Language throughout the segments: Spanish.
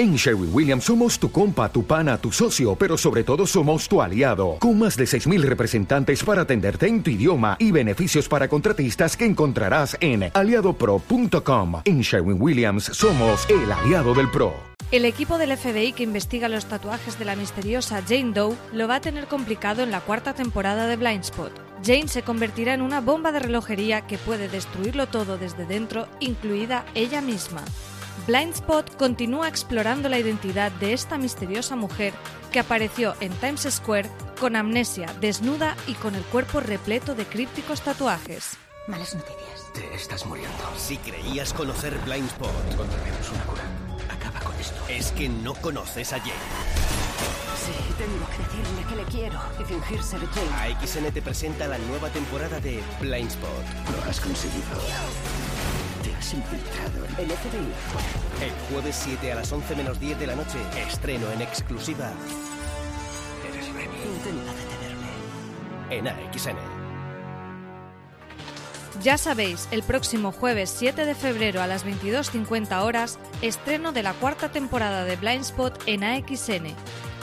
En Sherwin Williams somos tu compa, tu pana, tu socio, pero sobre todo somos tu aliado, con más de 6.000 representantes para atenderte en tu idioma y beneficios para contratistas que encontrarás en aliadopro.com. En Sherwin Williams somos el aliado del PRO. El equipo del FBI que investiga los tatuajes de la misteriosa Jane Doe lo va a tener complicado en la cuarta temporada de Blindspot. Jane se convertirá en una bomba de relojería que puede destruirlo todo desde dentro, incluida ella misma. Blindspot continúa explorando la identidad de esta misteriosa mujer que apareció en Times Square con amnesia, desnuda y con el cuerpo repleto de crípticos tatuajes. Malas noticias. Te estás muriendo. Si creías conocer Blindspot, Encontraremos una cura. Acaba con esto. es que no conoces a Jane. Sí, tengo que decirle que le quiero y fingir ser Jane. AXN te presenta la nueva temporada de Blindspot. Lo has conseguido. Te has infiltrado en El FBI. El jueves 7 a las 11 menos 10 de la noche, estreno en exclusiva Eres Remy. Intenta detenerme. en AXN. Ya sabéis, el próximo jueves 7 de febrero a las 22.50 horas, estreno de la cuarta temporada de Blindspot en AXN.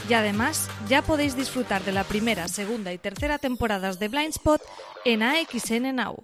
Y además, ya podéis disfrutar de la primera, segunda y tercera temporadas de Blindspot en AXN Now.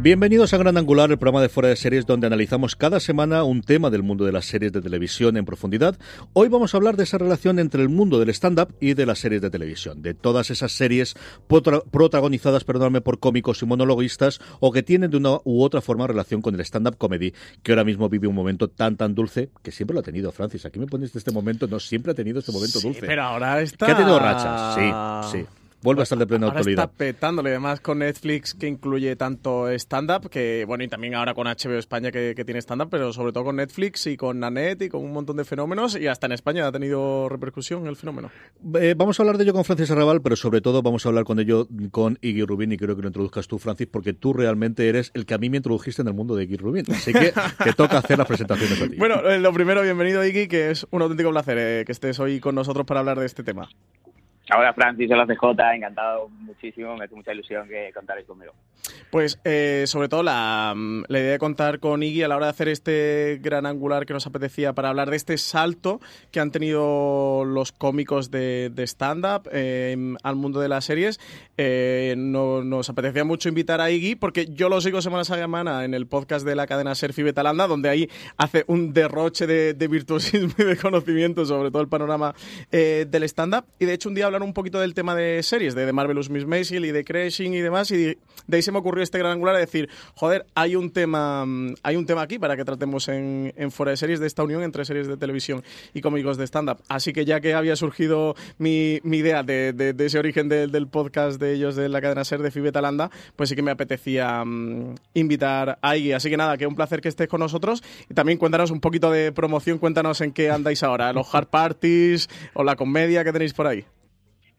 Bienvenidos a Gran Angular, el programa de fuera de series donde analizamos cada semana un tema del mundo de las series de televisión en profundidad. Hoy vamos a hablar de esa relación entre el mundo del stand-up y de las series de televisión, de todas esas series protagonizadas, perdóname, por cómicos y monologuistas o que tienen de una u otra forma relación con el stand-up comedy, que ahora mismo vive un momento tan tan dulce que siempre lo ha tenido, Francis. Aquí me pones de este momento, no siempre ha tenido este momento dulce. Pero ahora está. Que ha tenido rachas, sí, sí. Vuelve a estar de plena ahora actualidad. está petándole, además con Netflix que incluye tanto stand-up, que bueno, y también ahora con HBO España que, que tiene stand-up, pero sobre todo con Netflix y con Nanette y con un montón de fenómenos, y hasta en España ha tenido repercusión el fenómeno. Eh, vamos a hablar de ello con Francis Arrabal, pero sobre todo vamos a hablar con ello con Iggy Rubin y creo que lo introduzcas tú, Francis, porque tú realmente eres el que a mí me introdujiste en el mundo de Iggy Rubin. Así que te toca hacer las presentaciones a ti. Bueno, eh, lo primero, bienvenido Iggy, que es un auténtico placer eh, que estés hoy con nosotros para hablar de este tema. Hola Francis, hola CJ, encantado muchísimo, me hace mucha ilusión que contaréis conmigo. Pues eh, sobre todo la, mm, la idea de contar con Iggy a la hora de hacer este gran angular que nos apetecía para hablar de este salto que han tenido los cómicos de, stand-up eh, al mundo de las series. Eh, no- nos apetecía mucho invitar a Iggy porque yo lo sigo semana a semana en el podcast de la cadena Serfi Betalanda, donde ahí hace un derroche de, virtuosismo y de conocimiento sobre todo el panorama del stand-up. Y de hecho un día un poquito del tema de series, de Marvelous Miss Maisel y de Crashing y demás, y de ahí se me ocurrió este gran angular de decir, joder, hay un tema, mm, hay un tema aquí para que tratemos en, en fuera de series de esta unión entre series de televisión y cómicos de stand-up. Así que ya que había surgido mi, idea de, ese origen del podcast de ellos de la cadena Ser de Fibetalanda, pues sí que me apetecía mm, invitar a Iggy. Así que nada, que un placer que estés con nosotros y también cuéntanos un poquito de promoción, cuéntanos en qué andáis ahora, los hard parties o la comedia que tenéis por ahí.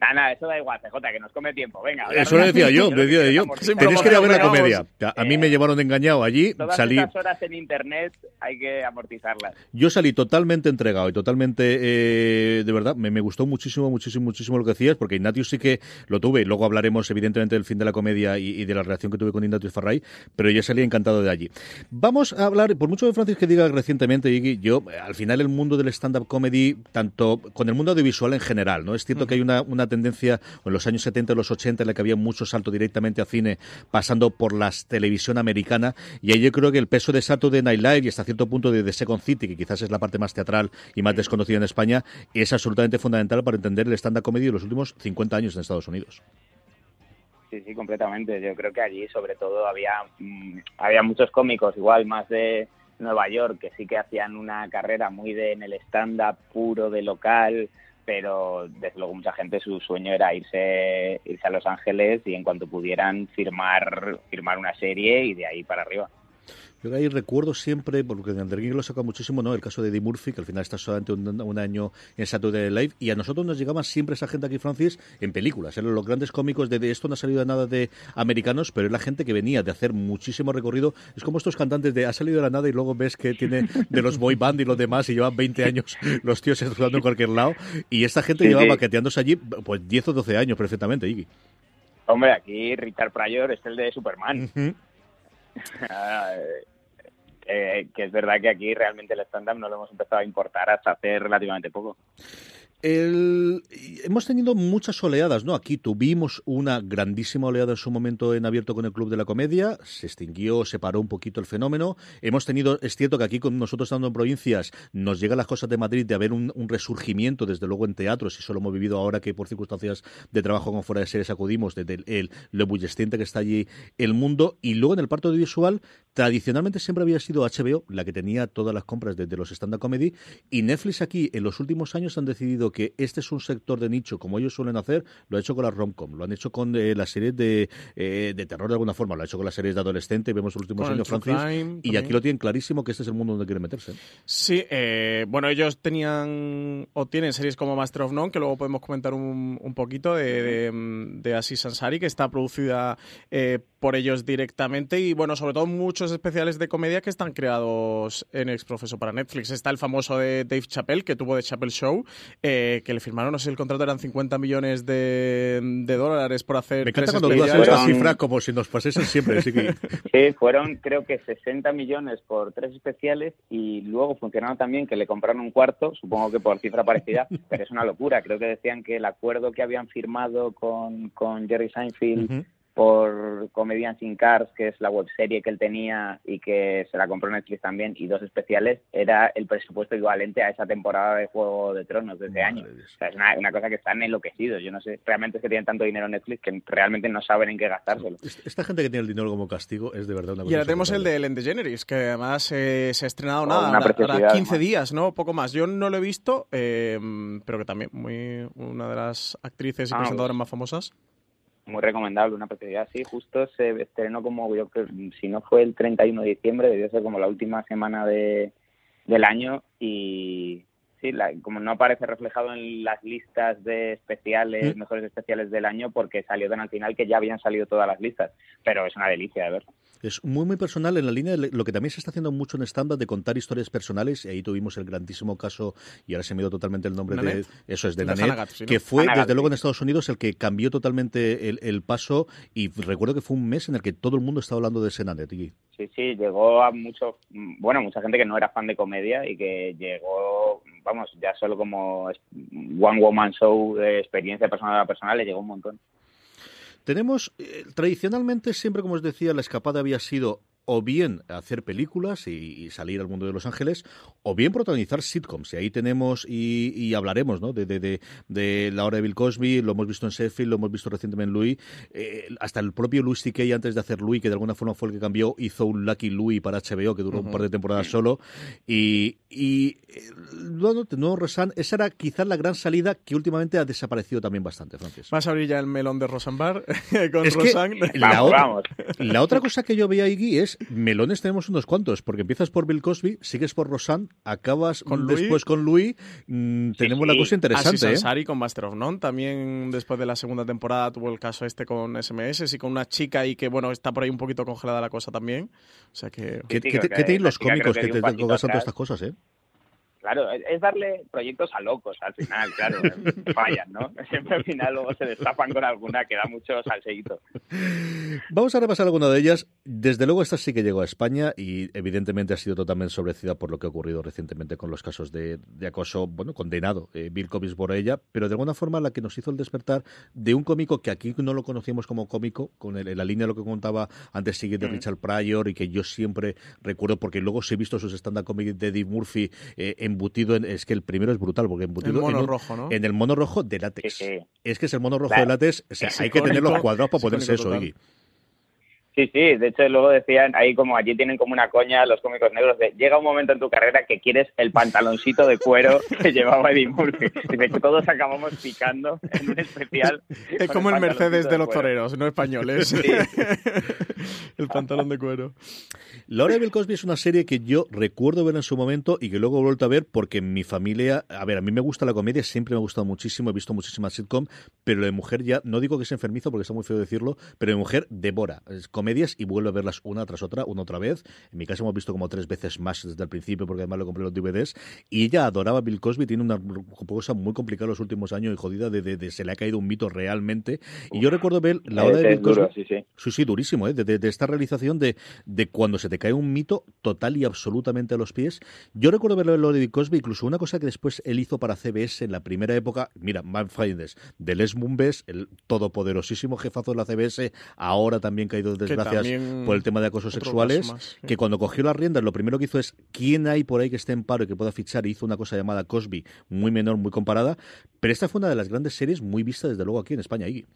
Nada, nada, eso da igual, CJ, que nos come tiempo, venga. Eso lo decía yo, lo decía yo. Tenéis que ir a ver la comedia. A mí me llevaron engañado allí, Todas salí... estas horas en internet hay que amortizarlas. Yo salí totalmente entregado y totalmente, eh, de verdad, me, me gustó muchísimo, muchísimo, muchísimo lo que decías, porque Ignatius sí que lo tuve, y luego hablaremos evidentemente del fin de la comedia y, y de la relación que tuve con Ignatius Farray, pero yo salí encantado de allí. Vamos a hablar, por mucho de Francis que diga recientemente, Iggy, yo, eh, al final el mundo del stand-up comedy, tanto con el mundo audiovisual en general, ¿no? Es cierto que hay una, una tendencia, en los años 70 y los 80, en la que había mucho salto directamente a cine, pasando por la televisión americana, y ahí yo creo que el peso de Saturday Night Live y hasta cierto punto de The Second City, que quizás es la parte más teatral y más desconocida en España, es absolutamente fundamental para entender el stand-up de los últimos 50 años en Estados Unidos. Sí, sí, completamente. Yo creo que allí, sobre todo, había, mm, había muchos cómicos, igual más de Nueva York, que sí que hacían una carrera muy de en el stand-up puro de local, pero desde luego mucha gente su sueño era irse irse a Los Ángeles y en cuanto pudieran firmar firmar una serie y de ahí para arriba. Yo ahí recuerdo siempre, porque en Under lo saca muchísimo, ¿no? El caso de Eddie Murphy, que al final está solamente un, año en Saturday Night Live, y a nosotros nos llegaba siempre esa gente aquí, Francis, en películas. Eran los grandes cómicos de, esto no ha salido de nada de americanos, pero es la gente que venía de hacer muchísimo recorrido. Es como estos cantantes de ha salido de la nada y luego ves que tiene de los boy band y los demás y llevan 20 años los tíos estudiando en cualquier lado. Y esta gente llevaba baqueteándose allí pues 10 o 12 años perfectamente, Iggy. Hombre, aquí Richard Pryor es el de Superman. Eh, que es verdad que aquí realmente el stand-up no lo hemos empezado a importar hasta hace relativamente poco. El, hemos tenido muchas oleadas, ¿no? Aquí tuvimos una grandísima oleada en su momento en abierto con el Club de la Comedia, se extinguió, se paró un poquito el fenómeno. Hemos tenido, es cierto que aquí con nosotros estando en provincias nos llegan las cosas de Madrid de haber un, resurgimiento, desde luego en teatros, y solo hemos vivido ahora que por circunstancias de trabajo con fuera de series acudimos, desde el, lo bullesciente que está allí el mundo. Y luego en el parto audiovisual, tradicionalmente siempre había sido HBO la que tenía todas las compras desde los stand-up comedy, y Netflix aquí en los últimos años han decidido que este es un sector de nicho, como ellos suelen hacer, lo ha hecho con la romcom, lo han hecho con eh, las series de, eh, de terror de alguna forma, lo ha hecho con las series de adolescente, vemos los últimos años, Francis, y aquí lo tienen clarísimo que este es el mundo donde quieren meterse. Sí, eh, bueno, ellos tenían o tienen series como Master of None, que luego podemos comentar un, un poquito de, de, de Aziz Ansari, que está producida por ellos directamente, y bueno, sobre todo muchos especiales de comedia que están creados en Ex Profeso para Netflix. Está el famoso de Dave Chappelle, que tuvo The Chappelle Show, eh, que le firmaron, no sé si el contrato eran 50 millones de, dólares por hacer. Me encanta cuando dudas esta cifra como si nos pasesen siempre. sí, fueron creo que 60 millones por tres especiales y luego funcionaron también que le compraron un cuarto, supongo que por cifra parecida, pero es una locura. Creo que decían que el acuerdo que habían firmado con, con Jerry Seinfeld por Comedians in Cars, que es la webserie que él tenía y que se la compró Netflix también, y dos especiales, era el presupuesto equivalente a esa temporada de Juego de Tronos de ese año. O sea, es una, cosa que están enloquecidos. Yo no sé, realmente es que tienen tanto dinero en Netflix que realmente no saben en qué gastárselo. Esta gente que tiene el dinero como castigo es de verdad una cosa. Y ahora tenemos el de Ellen DeGeneres, que además eh, se ha estrenado oh, nada, ahora, 15 días, ¿no? Poco más. Yo no lo he visto, eh, pero que también muy una de las actrices y ah, presentadoras más famosas muy recomendable, una preciosidad así. Justo se estrenó como, yo creo, si no fue el 31 de diciembre, debió ser como la última semana de, del año y sí, como no aparece reflejado en las listas de especiales, mm. mejores especiales del año, porque salió tan al final que ya habían salido todas las listas, pero es una delicia de ver. Es muy, muy personal en la línea de lo que también se está haciendo mucho en stand de contar historias personales. Y ahí tuvimos el grandísimo caso, y ahora se me dio totalmente el nombre de. Eso es, de, Nanette, que fue, desde luego, en Estados Unidos el que cambió totalmente el, paso. Y recuerdo que fue un mes en el que todo el mundo estaba hablando de ese Nanette. Sí, sí, llegó a mucho. Bueno, mucha gente que no era fan de comedia y que llegó, vamos, ya solo como One Woman Show de experiencia personal a personal, le llegó un montón. Tenemos, eh, tradicionalmente, siempre como os decía, la escapada había sido o bien hacer películas y, salir al mundo de Los Ángeles, o bien protagonizar sitcoms. Y ahí tenemos, y, hablaremos ¿no? de, de, de, la hora de Bill Cosby, lo hemos visto en Sheffield, lo hemos visto recientemente en Louis, eh, hasta el propio Louis C.K. antes de hacer Louis, que de alguna forma fue el que cambió, hizo un Lucky Louis para HBO, que duró un par de temporadas solo. Y, y bueno, de nuevo Rosan, esa era quizás la gran salida que últimamente ha desaparecido también bastante, Francis. Vas a abrir ya el melón de Rosanbar con es la, la, otra cosa que yo veía ahí es melones tenemos unos cuantos, porque empiezas por Bill Cosby, sigues por Rosanne, acabas ¿Con después con Louis. Mm, tenemos la cosa interesante. Así ¿eh? con Master of None, también después de la segunda temporada tuvo el caso este con SMS y con una chica y que, bueno, está por ahí un poquito congelada la cosa también. O sea que... ¿Qué, ¿qué, tienen los cómicos que, te, te todas estas cosas, eh? Claro, es darle proyectos a locos al final, claro, fallan, ¿no? Siempre al final luego se destapan con alguna que da mucho salseíto. Vamos a repasar alguna de ellas. Desde luego esta sí que llegó a España y evidentemente ha sido totalmente sobrecida por lo que ha ocurrido recientemente con los casos de, acoso, bueno, condenado, eh, Bill Cosby por ella, pero de alguna forma la que nos hizo el despertar de un cómico que aquí no lo conocíamos como cómico, con el, la línea de lo que contaba antes sigue de mm. Richard Pryor y que yo siempre recuerdo porque luego se he visto sus stand-up comedy de Eddie Murphy eh, embutido en, es que el primero es brutal, porque embutido el mono en, rojo, ¿no? en el mono rojo de látex. Es que es el mono rojo de látex, o sea, hay que tener los cuadrados para ponerse eso, Iggy. Sí, Sí, de hecho luego decían, ahí como allí tienen como una coña los cómicos negros de llega un momento en tu carrera que quieres el pantaloncito de cuero que llevaba Eddie Murphy. Dice que todos acabamos picando en un especial. Es como el Mercedes de los cuero. toreros, no españoles. Sí. el pantalón de cuero. La hora de Bill Cosby es una serie que yo recuerdo ver en su momento y que luego he vuelto a ver porque en mi familia, a ver, a mí me gusta la comedia, siempre me ha gustado muchísimo, he visto muchísimas sitcom, pero de mujer ya, no digo que es enfermizo porque está muy feo decirlo, pero de mujer devora es comedias y vuelve a verlas una tras otra, una otra vez. En mi casa hemos visto como tres veces más desde el principio porque además lo compré los DVDs y ella adoraba a Bill Cosby, tiene una cosa muy complicada los últimos años y jodida de, de- de se le ha caído un mito realmente. Y yo recuerdo ver la hora de Bill duro, Cosby. sí, sí. Sí, sí, durísimo, ¿eh? de, de- esta realización de, de cuando se te cae un mito total y absolutamente a los pies. Yo recuerdo verlo en de Bill Cosby, incluso una cosa que después él hizo para CBS en la primera época, mira, Man Findes, de Les Mumbes, el todopoderosísimo jefazo de la CBS, ahora también caído de Que desgracias por el tema de acosos sexuales, caso más, sí. que cuando cogió las riendas lo primero que hizo es quién hay por ahí que esté en paro y que pueda fichar, y hizo una cosa llamada Cosby, muy menor, muy comparada, pero esta fue una de las grandes series muy vista desde luego aquí en España. Iggy.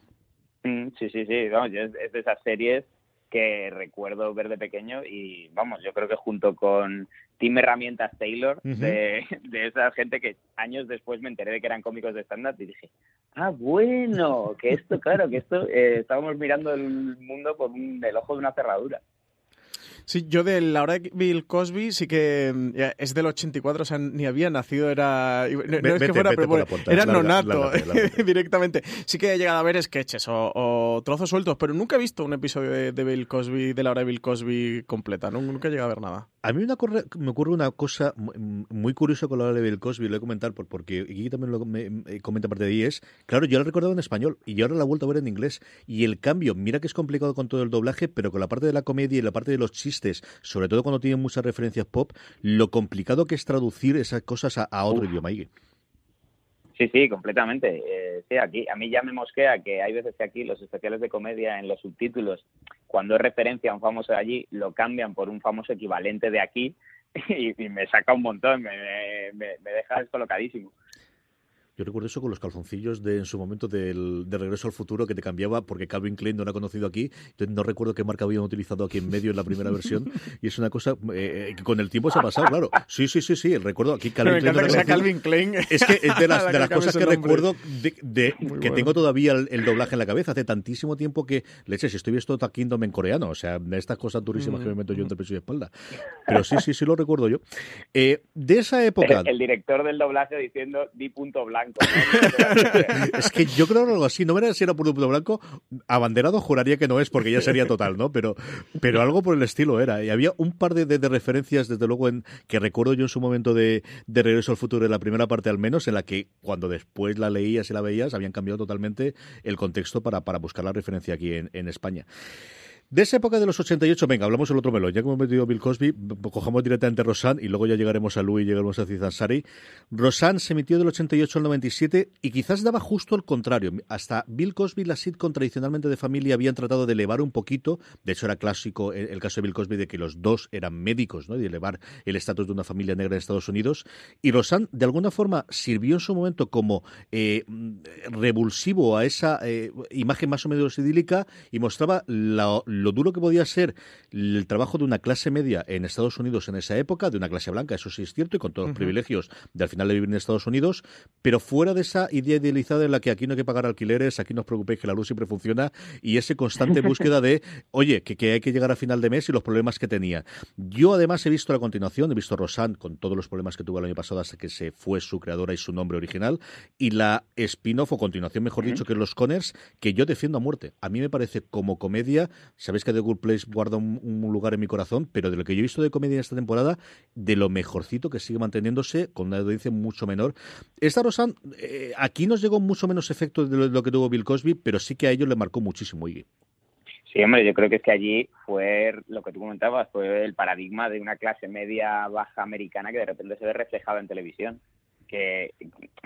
Mm, Sí, sí, sí, es de esas series que recuerdo ver de pequeño y vamos, yo creo que junto con Team Herramientas Taylor, de, de esa gente que años después me enteré de que eran cómicos de stand-up y dije, ah, bueno, que esto, claro, que esto, eh, estábamos mirando el mundo por un, el ojo de una cerradura. Sí, yo de la hora de Bill Cosby sí que mm, es del 84, o sea, ni había nacido, era... No, no es que fuera, pero bueno, puerta, era larga, nonato lárgate, lárgate. directamente. Sí que he llegado a ver sketches o, o trozos sueltos, pero nunca he visto un episodio de, de Bill Cosby, de la hora de Bill Cosby completa, ¿no? nunca he llegado a ver nada. A mí una corre- me ocurre una cosa mu- muy curiosa con la hora de Bill Cosby, lo voy a comentar por, porque Iggy también lo me- me comenta parte de ahí, es, claro, yo la he recordado en español y ahora la he vuelto a ver en inglés. Y el cambio, mira que es complicado con todo el doblaje, pero con la parte de la comedia y la parte de los chistes, sobre todo cuando tienen muchas referencias pop, lo complicado que es traducir esas cosas a, a otro idioma. Sí, sí, completamente. Eh, sí, aquí a mí ya me mosquea que hay veces que aquí los especiales de comedia en los subtítulos, cuando es referencia a un famoso de allí, lo cambian por un famoso equivalente de aquí y, y me saca un montón, me, me, me deja descolocadísimo. Yo recuerdo eso con los calzoncillos de en su momento del, de Regreso al Futuro que te cambiaba porque Calvin Klein no era conocido aquí. Entonces no recuerdo qué marca habían utilizado aquí en medio en la primera versión. Y es una cosa eh, que con el tiempo se ha pasado, claro. Sí, sí, sí, sí. Recuerdo aquí Calvin Klein. no que sea. Calvin Klein. Es que es de las, la de las cosas que recuerdo de, de- que bueno. tengo todavía el, el doblaje en la cabeza. Hace tantísimo tiempo que, leche, si estoy Attack Kingdom en coreano, o sea, de estas cosas durísimas que me meto yo entre pecho y espalda. Pero sí, sí, sí lo recuerdo yo. Eh, de esa época... El, el director del doblaje diciendo di punto blanco. ¿No? Es que yo creo algo así, no verás si era por punto blanco, abanderado juraría que no es porque ya sería total, ¿no? Pero, pero algo por el estilo era. Y había un par de, de- de referencias, desde luego, en, que recuerdo yo en su momento de, de Regreso al Futuro, en la primera parte al menos, en la que cuando después la leías y la veías, habían cambiado totalmente el contexto para, para buscar la referencia aquí en, en España. De esa época de los 88, venga, hablamos el otro melón. Ya que hemos metido Bill Cosby, cojamos directamente Rosanne y luego ya llegaremos a Louis y llegaremos a Cizansari. Rosanne se emitió del 88 al 97 y quizás daba justo al contrario. Hasta Bill Cosby, la sitcom tradicionalmente de familia, habían tratado de elevar un poquito. De hecho, era clásico el, el caso de Bill Cosby de que los dos eran médicos, ¿no? De elevar el estatus de una familia negra en Estados Unidos. Y Rosanne, de alguna forma, sirvió en su momento como eh, revulsivo a esa eh, imagen más o menos idílica y mostraba la- lo duro que podía ser el trabajo de una clase media en Estados Unidos en esa época, de una clase blanca, eso sí es cierto, y con todos los privilegios de al final de vivir en Estados Unidos, pero fuera de esa idea idealizada en la que aquí no hay que pagar alquileres, aquí no os preocupéis que la luz siempre funciona, y ese constante búsqueda de, oye, que, que hay que llegar a final de mes y los problemas que tenía. Yo además he visto la continuación, he visto Rosanne con todos los problemas que tuvo el año pasado hasta que se fue su creadora y su nombre original, y la spin-off o continuación, mejor dicho, que es Los Conners, que yo defiendo a muerte. A mí me parece como comedia, sabéis que The Good Place guarda un, lugar en mi corazón, pero de lo que yo he visto de comedia en esta temporada, de lo mejorcito que sigue manteniéndose con una audiencia mucho menor. Esta Rosanne, eh, aquí nos llegó mucho menos efecto de lo, que tuvo Bill Cosby, pero sí que a ellos le marcó muchísimo, Iggy. Sí, hombre, yo creo que es que allí fue lo que tú comentabas, fue el paradigma de una clase media baja americana que de repente se ve reflejada en televisión. Que,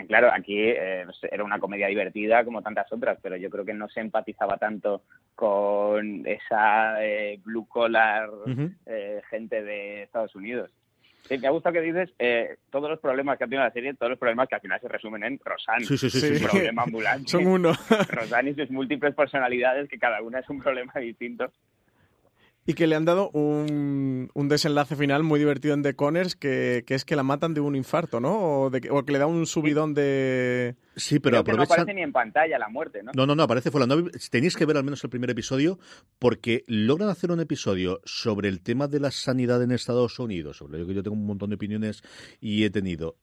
claro, aquí eh, era una comedia divertida como tantas otras, pero yo creo que no se empatizaba tanto con esa eh, blue collar eh, gente de Estados Unidos. Sí, me ha gustado que dices eh, todos los problemas que ha tenido la serie, todos los problemas que al final se resumen en Rosanne. Sí, sí, sí, sí, Un sí. problema ambulante. Son uno. Rosanne y sus múltiples personalidades, que cada una es un problema distinto. Y que le han dado un, un desenlace final muy divertido en The Conners, que, que, es que la matan de un infarto, ¿no? O, de, o que le da un subidón de... Sí, pero Creo que no aparece ni en pantalla la muerte, ¿no? No, no, no, aparece fuera. No, tenéis que ver al menos el primer episodio porque logran hacer un episodio sobre el tema de la sanidad en Estados Unidos, sobre lo que yo tengo un montón de opiniones y he tenido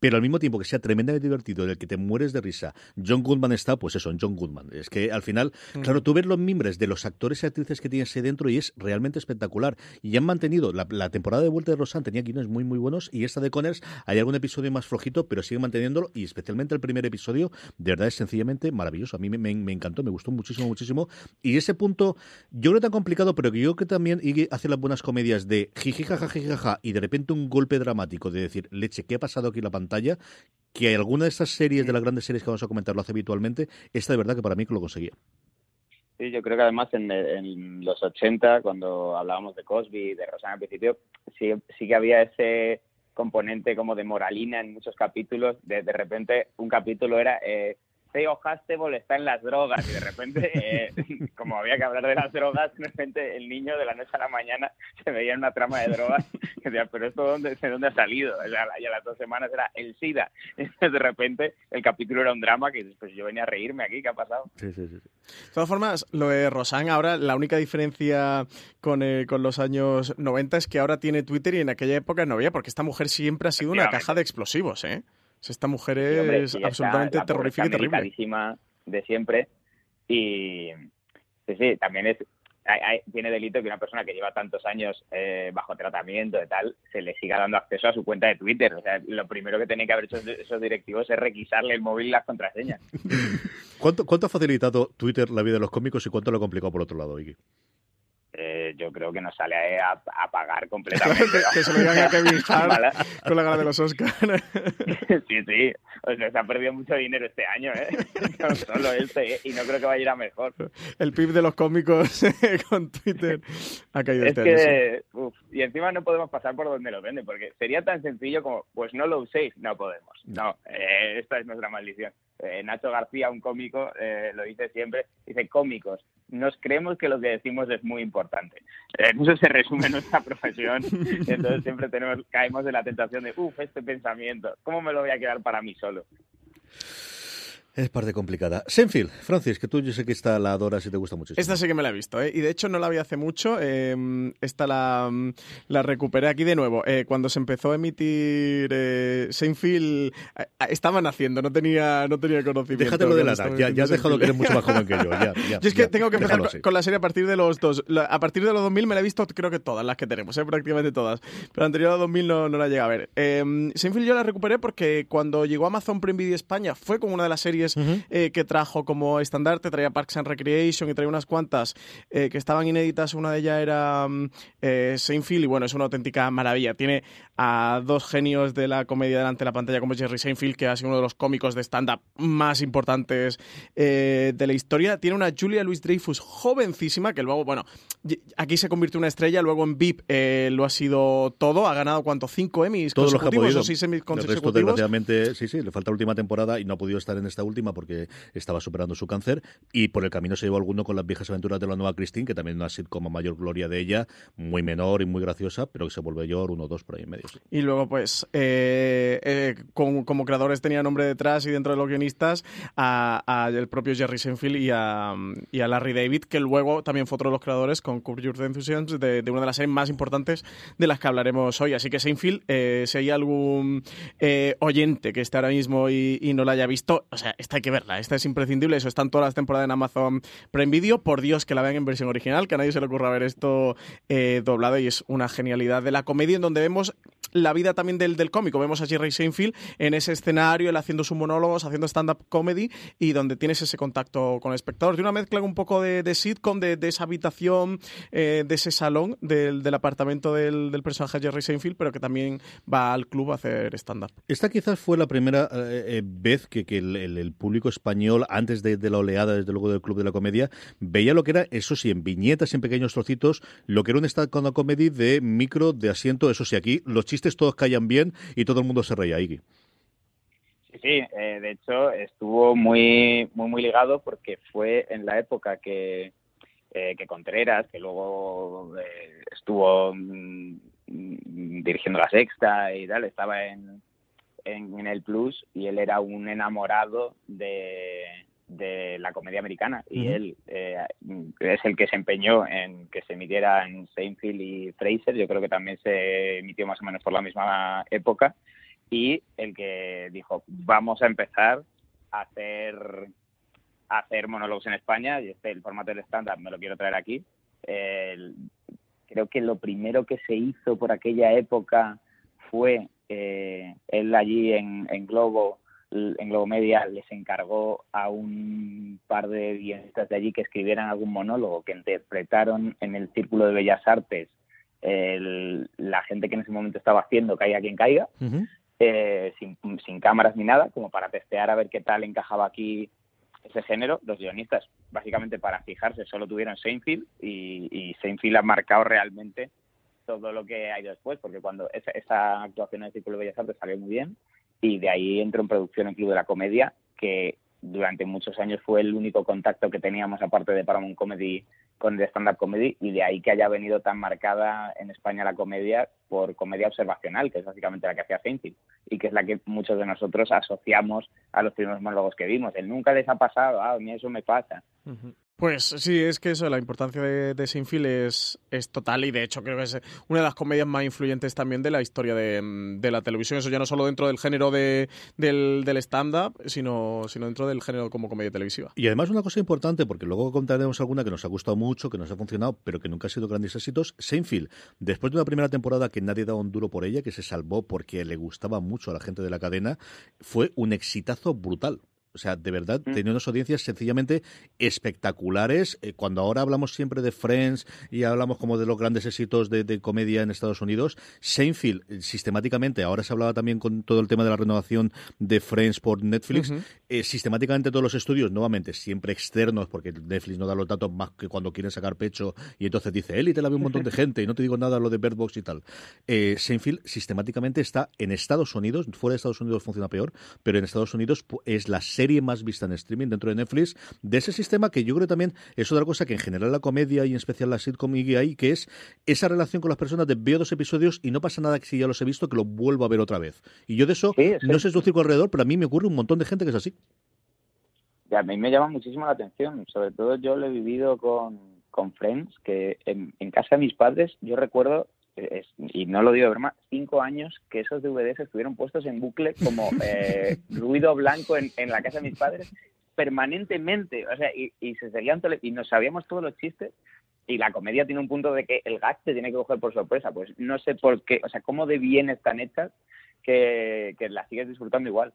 pero al mismo tiempo que sea tremendamente divertido, en el que te mueres de risa. John Goodman está, pues eso, en John Goodman. Es que al final, claro, tú ves los mimbres de los actores y actrices que tienes ahí dentro y es realmente espectacular. Y han mantenido, la, temporada de vuelta de Rosan tenía guiones muy, muy buenos y esta de Connors hay algún episodio más flojito, pero sigue manteniéndolo y especialmente el primer episodio, de verdad es sencillamente maravilloso. A mí me, me, encantó, me gustó muchísimo, muchísimo. Y ese punto, yo creo tan complicado, pero que yo creo que también hace las buenas comedias de jiji, jaja, y de repente un golpe dramático de decir, leche, ¿qué ha pasado aquí en la pantalla? Que alguna de estas series, de las grandes series que vamos a comentar, lo hace habitualmente, esta de verdad que para mí que lo conseguía. Sí, yo creo que además en, los 80, cuando hablábamos de Cosby, de Rosana al principio, sí, sí que había ese componente como de moralina en muchos capítulos. De, de repente, un capítulo era eh, Theo Hastable está en las drogas y de repente, eh, como había que hablar de las drogas, de repente el niño de la noche a la mañana se veía en una trama de drogas que decía, pero esto dónde, de dónde ha salido? y a las dos semanas era el SIDA. Entonces de repente el capítulo era un drama que pues yo venía a reírme aquí, ¿qué ha pasado? Sí, sí, sí. De todas formas, lo de Rosan ahora, la única diferencia con, eh, con los años 90 es que ahora tiene Twitter y en aquella época no había, porque esta mujer siempre ha sido una caja de explosivos, ¿eh? Esta mujer es absolutamente terrorífica y terrible. de siempre. Y sí, sí, también es tiene delito que una persona que lleva tantos años eh, bajo tratamiento y tal se le siga dando acceso a su cuenta de Twitter. O sea, lo primero que tienen que haber hecho esos directivos es requisarle el móvil y las contraseñas. ¿Cuánto, ¿Cuánto ha facilitado Twitter la vida de los cómicos y cuánto lo ha complicado por otro lado, Iki? Eh, yo creo que nos sale a, a pagar completamente. que se lo digan a Kevin Hart con la gala de los Oscars. sí, sí. O sea, se ha perdido mucho dinero este año, ¿eh? No solo este, ¿eh? y no creo que vaya a ir a mejor. El PIB de los cómicos con Twitter ha caído es este que, Uf, y encima no podemos pasar por donde lo venden, porque sería tan sencillo como, pues no lo uséis, no podemos. No, eh, esta es nuestra maldición. Eh, Nacho García, un cómico, eh, lo dice siempre, dice cómicos, nos creemos que lo que decimos es muy importante. En eso se resume nuestra profesión. Entonces siempre tenemos, caemos en la tentación de, uff, este pensamiento, ¿cómo me lo voy a quedar para mí solo? Es parte complicada. Senfield, Francis, que tú yo sé que esta la adoras y te gusta mucho. Esta sí que me la he visto, ¿eh? y de hecho no la vi hace mucho. Eh, esta la, la, recuperé aquí de nuevo. Eh, cuando se empezó a emitir eh, Seinfeld, eh, estaban haciendo, no tenía, no tenía conocimiento. Déjatelo de la ya, ya has dejado que eres mucho más joven que yo. Ya, ya, yo es que tengo que empezar con, la serie a partir de los dos. a partir de los 2000 me la he visto, creo que todas las que tenemos, ¿eh? prácticamente todas. Pero anterior a 2000 no, no la llegué a ver. Eh, Seinfeld yo la recuperé porque cuando llegó Amazon Prime Video España fue como una de las series eh, que trajo como estandarte, traía Parks and Recreation y traía unas cuantas eh, que estaban inéditas, una de ellas era mm, eh, Seinfeld y bueno, es una auténtica maravilla. Tiene a dos genios de la comedia delante de la pantalla como Jerry Seinfeld, que ha sido uno de los cómicos de stand-up más importantes de la historia. Tiene una Julia Louis Dreyfus jovencísima, que luego, bueno, aquí se convirtió en una estrella, luego en VIP lo ha sido todo, ha ganado cuánto, cinco Emmys Todos consecutivos los o seis Emmys consecutivos. desgraciadamente, sí, sí, le falta la última temporada y no ha podido estar en esta última porque estaba superando su cáncer y por el camino se llevó alguno con las viejas aventuras de la nueva Christine, que también ha sido como mayor gloria de ella, muy menor y muy graciosa, pero que se vuelve yo uno o dos por ahí en medio. Y luego, pues, eh, eh, como, creadores tenía nombre detrás y dentro de los guionistas a, el propio Jerry Seinfeld y a, y a, Larry David, que luego también fue otro de los creadores con Curb Your Enthusiasm de, una de las series más importantes de las que hablaremos hoy. Así que Seinfeld, eh, si hay algún oyente que esté ahora mismo y, y no la haya visto, o sea, esta hay que verla, esta es imprescindible, eso están todas las temporadas en Amazon Prime Video, por Dios que la vean en versión original, que a nadie se le ocurra ver esto eh, doblado y es una genialidad de la comedia en donde vemos la vida también del, del cómico. Vemos a Jerry Seinfeld en ese escenario, él haciendo sus monólogos, haciendo stand-up comedy y donde tienes ese contacto con el espectador. De una mezcla un poco de, de sitcom, de, esa habitación, eh, de ese salón del, apartamento del, personaje Jerry Seinfeld, pero que también va al club a hacer stand-up. Esta quizás fue la primera eh, vez que, el, público español, antes de, la oleada, desde luego del Club de la Comedia, veía lo que era, eso sí, en viñetas, en pequeños trocitos, lo que era un stand-up comedy de micro, de asiento, eso sí, aquí los chistes todos callan bien y todo el mundo se reía, Iggy. Sí, sí, eh, de hecho estuvo muy, muy, muy ligado porque fue en la época que, eh, que Contreras, que luego eh, estuvo mm, dirigiendo la sexta y tal, estaba en, en, el Plus y él era un enamorado de, de la comedia americana. Y él eh, es el que se empeñó en que se emitiera en Seinfeld y Fraser, yo creo que también se emitió más o menos por la misma época. Y el que dijo vamos a empezar a hacer a hacer monólogos en España y este el formato del me lo quiero traer aquí creo que lo primero que se hizo por aquella época fue eh, él allí en, en Globo en Globo Media les encargó a un par de guionistas de allí que escribieran algún monólogo que interpretaron en el Círculo de Bellas Artes la gente que en ese momento estaba haciendo Caiga quien caiga, eh, sin, sin cámaras ni nada, como para testear a ver qué tal encajaba aquí ese género. Los guionistas, básicamente para fijarse, solo tuvieron Seinfeld y, y Seinfeld ha marcado realmente todo lo que ha ido después, porque cuando esa, esa actuación en el Círculo de Bellas Artes salió muy bien, y de ahí entró en producción el Club de la Comedia, que durante muchos años fue el único contacto que teníamos aparte de Paramount Comedy con el stand-up comedy y de ahí que haya venido tan marcada en España la comedia por comedia observacional, que es básicamente la que hacía Seinfeld y que es la que muchos de nosotros asociamos a los primeros monólogos que vimos. El nunca les ha pasado, ah, a mí eso me pasa. Pues sí, es que eso, la importancia de, de es, es total y de hecho creo que es una de las comedias más influyentes también de la historia de, de la televisión. Eso ya no solo dentro del género de, del, del stand-up, sino, sino dentro del género como comedia televisiva. Y además una cosa importante, porque luego contaremos alguna que nos ha gustado mucho, que nos ha funcionado, pero que nunca ha sido grandes éxitos. Seinfeld, después de una primera temporada que nadie daba un duro por ella, que se salvó porque le gustaba mucho a la gente de la cadena, fue un exitazo brutal. O sea, de verdad, mm. tenía unas audiencias sencillamente espectaculares. Eh, cuando ahora hablamos siempre de Friends y hablamos como de los grandes éxitos de, comedia en Estados Unidos, Seinfeld, eh, sistemáticamente, ahora se hablaba también con todo el tema de la renovación de Friends por Netflix, eh, sistemáticamente todos los estudios, nuevamente, siempre externos, porque Netflix no da los datos más que cuando quieren sacar pecho y entonces dice, Élite la ve un montón de gente y no te digo nada lo de Bird Box y tal. Seinfeld sistemáticamente está en Estados Unidos, fuera de Estados Unidos funciona peor, pero en Estados Unidos es la serie más vista en streaming dentro de Netflix, de ese sistema que yo creo también es otra cosa que en general la comedia y en especial la sitcom y hay, que es esa relación con las personas de veo dos episodios y no pasa nada que si ya los he visto que lo vuelvo a ver otra vez. Y yo de eso no sé su circo alrededor, pero a mí me ocurre un montón de gente que es así. a mí me llama muchísimo la atención, sobre todo yo lo he vivido con, con Friends, que en, en casa de mis padres yo recuerdo y no lo digo de broma, cinco años que esos DVDs estuvieron puestos en bucle como eh, ruido blanco en, en, la casa de mis padres permanentemente, o sea, y, y se seguían y nos sabíamos todos los chistes y la comedia tiene un punto de que el gag te tiene que coger por sorpresa, pues no sé por qué, o sea, cómo de bien están hechas que, que las sigues disfrutando igual.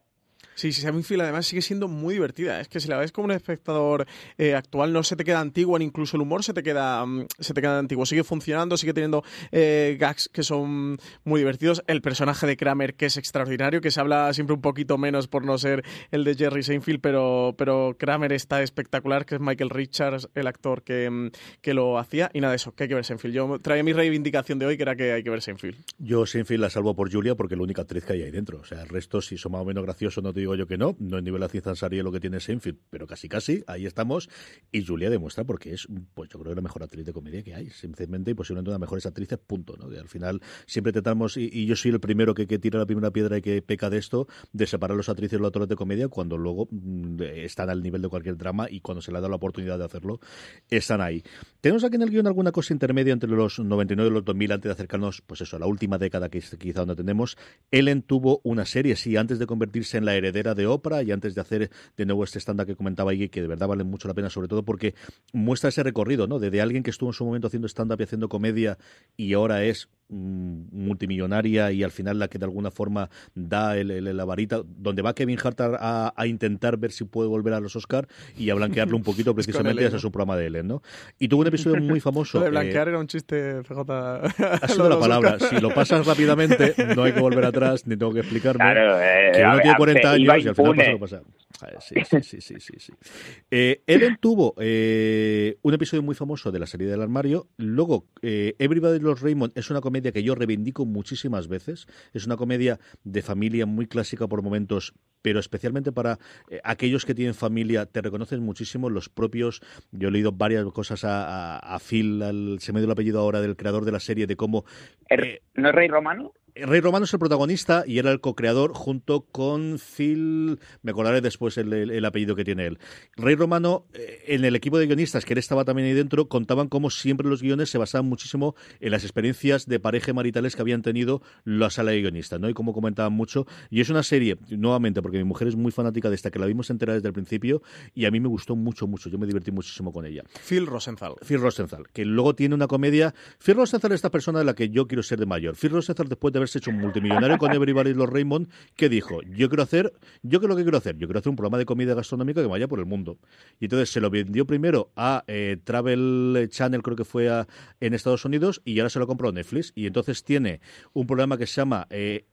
Sí, sí, Seinfeld además sigue siendo muy divertida. Es que si la ves como un espectador eh, actual no se te queda antigua, ni incluso el humor se te queda, mm, se te queda antiguo. Sigue funcionando, sigue teniendo eh, gags que son muy divertidos. El personaje de Kramer que es extraordinario, que se habla siempre un poquito menos por no ser el de Jerry Seinfeld, pero, pero Kramer está espectacular, que es Michael Richards, el actor que, mm, que lo hacía. Y nada de eso, que hay que ver Seinfeld. Yo traía mi reivindicación de hoy, que era que hay que ver Seinfeld. Yo Seinfeld la salvo por Julia porque es la única actriz que hay ahí dentro. O sea, el resto, si son más o menos graciosos, no te digo yo que no, no es nivel Aziz lo que tiene Seinfeld, pero casi casi, ahí estamos. Y Julia demuestra porque es, pues yo creo que la mejor actriz de comedia que hay, simplemente y posiblemente una de las mejores actrices, punto. ¿no? al final siempre tratamos, y, yo soy el primero que, que, tira la primera piedra y que peca de esto, de separar los actrices y los actores de comedia cuando luego mm, están al nivel de cualquier drama y cuando se le da la oportunidad de hacerlo, están ahí. Tenemos aquí en el guion alguna cosa intermedia entre los 99 y los 2000 antes de acercarnos, pues eso, a la última década que quizá donde tenemos. Ellen tuvo una serie, sí, antes de convertirse en la heredera de Oprah y antes de hacer de nuevo este estándar que comentaba ahí, que de verdad vale mucho la pena, sobre todo porque muestra ese recorrido, ¿no? De, alguien que estuvo en su momento haciendo stand-up y haciendo comedia y ahora es multimillonaria y al final la que de alguna forma da el, la varita, donde va Kevin Hart a, intentar ver si puede volver a los Oscar y a blanquearlo un poquito precisamente ese es su programa de Ellen, ¿no? Y tuvo un episodio muy famoso. de blanquear eh, era un chiste, FJ. Ha sido la palabra. Si lo pasas rápidamente, no hay que volver atrás, ni tengo que explicarme. Claro, eh, que uno tiene 40 años y al final pasa lo pasa. Sí, sí, sí, sí, sí. Eh, Ellen tuvo eh, un episodio muy famoso de la serie del armario. Luego, eh, Everybody Loves Raymond es una comedia comedia que yo reivindico muchísimas veces. Es una comedia de familia muy clásica por momentos, pero especialmente para eh, aquellos que tienen familia, te reconocen muchísimo los propios. Yo he leído varias cosas a, Phil, se me dio el apellido ahora del creador de la serie, de cómo. Eh, ¿No es Rey Romano? Rey Romano es el protagonista y era el co-creador junto con Phil, me acordaré después el, apellido que tiene él. Rey Romano, eh, en el equipo de guionistas, que él estaba también ahí dentro, contaban cómo siempre los guiones se basaban muchísimo en las experiencias de pareja maritales que habían tenido la sala de guionistas, ¿no? Y como comentaban mucho. Y es una serie, nuevamente, porque mi mujer es muy fanática de esta, que la vimos entera desde el principio y a mí me gustó mucho, mucho. Yo me divertí muchísimo con ella. Phil Rosenthal. Phil Rosenthal, que luego tiene una comedia. Phil Rosenthal es esta persona de la que yo quiero ser de mayor. Phil Rosenthal, después de haberse hecho un multimillonario con Everybody los Raymond, que dijo, yo quiero hacer, yo creo lo que quiero hacer, yo quiero hacer un programa de comida gastronómica que vaya por el mundo. Y entonces se lo vendió primero a eh, Travel Channel, creo que fue en Estados Unidos, y ahora se lo compró Netflix. Y entonces tiene un programa que se llama eh,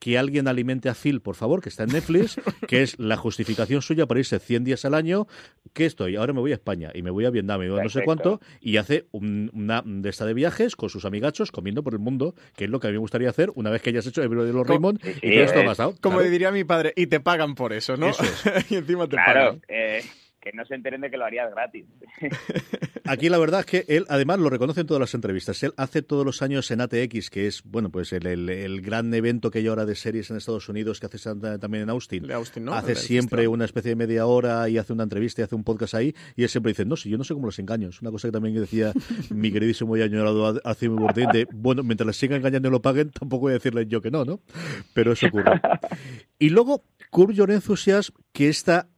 que alguien alimente a Phil, por favor, que está en Netflix, que es la justificación suya para irse 100 días al año, que estoy, ahora me voy a España y me voy a Vietnam y no sé cuánto, y hace una de esta de viajes con sus amigachos comiendo por el mundo, que es lo que a mí me gustaría hacer una vez que hayas hecho el de los Raymond y que esto ha pasado. Como diría mi padre, y te pagan por eso, ¿no? y encima te pagan. Eh, que no se enteren de que lo harías gratis. Aquí la verdad es que él, además, lo reconoce en todas las entrevistas. Él hace todos los años en ATX, que es, bueno, pues el, gran evento que hay ahora de series en Estados Unidos, que hace también en Austin. Hace siempre una especie de media hora y hace una entrevista y hace un podcast ahí. Y él siempre dice, no, si yo no sé cómo los engaño. Es una cosa que también decía mi queridísimo y añorado Alcime Bourdain, de, bueno, mientras les sigan engañando y lo paguen, tampoco voy a decirles yo que no, ¿no? Pero eso ocurre. Y luego, Curb Your Enthusiasm, que está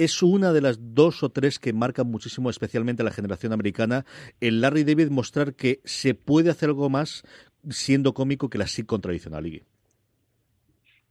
es una de las dos o tres que marcan muchísimo, especialmente la generación americana, el Larry David mostrar que se puede hacer algo más siendo cómico que la sitcom tradicional.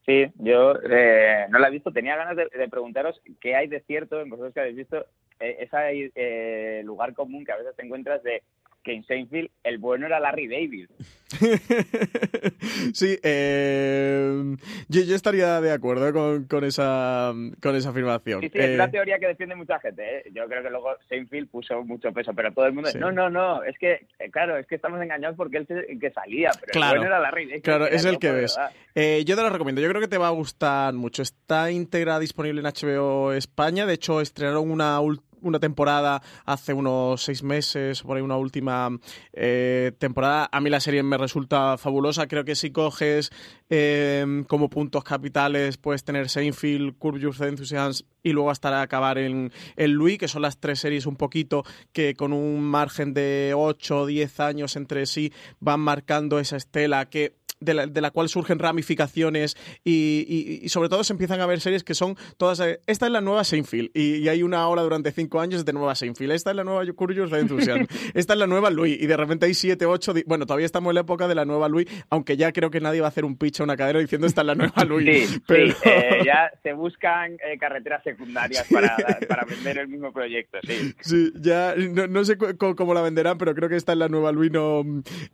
Sí, yo eh, no la he visto. Tenía ganas de, preguntaros qué hay de cierto en vosotros que habéis visto eh, ese eh, lugar común que a veces te encuentras de que en Seinfeld el bueno era Larry David. sí, eh, yo, estaría de acuerdo con, con, esa, con esa afirmación. Sí, sí, es una eh, teoría que defiende mucha gente. ¿eh? Yo creo que luego Seinfeld puso mucho peso, pero todo el mundo... No, no, no, es que, claro, es que estamos engañados porque él el que salía, pero el bueno era Larry David. Claro, es el que ves. yo te lo recomiendo, yo creo que te va a gustar mucho. Está íntegra disponible en HBO España, de hecho estrenaron una última una temporada hace unos seis meses, por ahí una última eh, temporada. A mí la serie me resulta fabulosa. Creo que si coges em, como puntos capitales, puedes tener Seinfeld, Curb Your Enthusiasm y luego hasta acabar en, en Louis, que son las tres series un poquito que con un margen de 8 o 10 años entre sí van marcando esa estela que de la, de la cual surgen ramificaciones y, y, sobre todo se empiezan a ver series que son todas... Esta es la nueva Seinfeld y, hay una hora durante cinco años de nueva Seinfeld. Esta es la nueva Curious Enthusiasm. Esta es la nueva Louis y de repente hay siete, ocho... Bueno, todavía estamos en la época de la nueva Louis, aunque ya creo que nadie va a hacer un pitch a una cadera diciendo esta es la nueva Louis. Sí, pero... Eh, ya se buscan eh, carreteras secundarias para, para, vender el mismo proyecto, sí. Sí, ya no, sé cómo la venderán, pero creo que esta es la nueva Louis, no,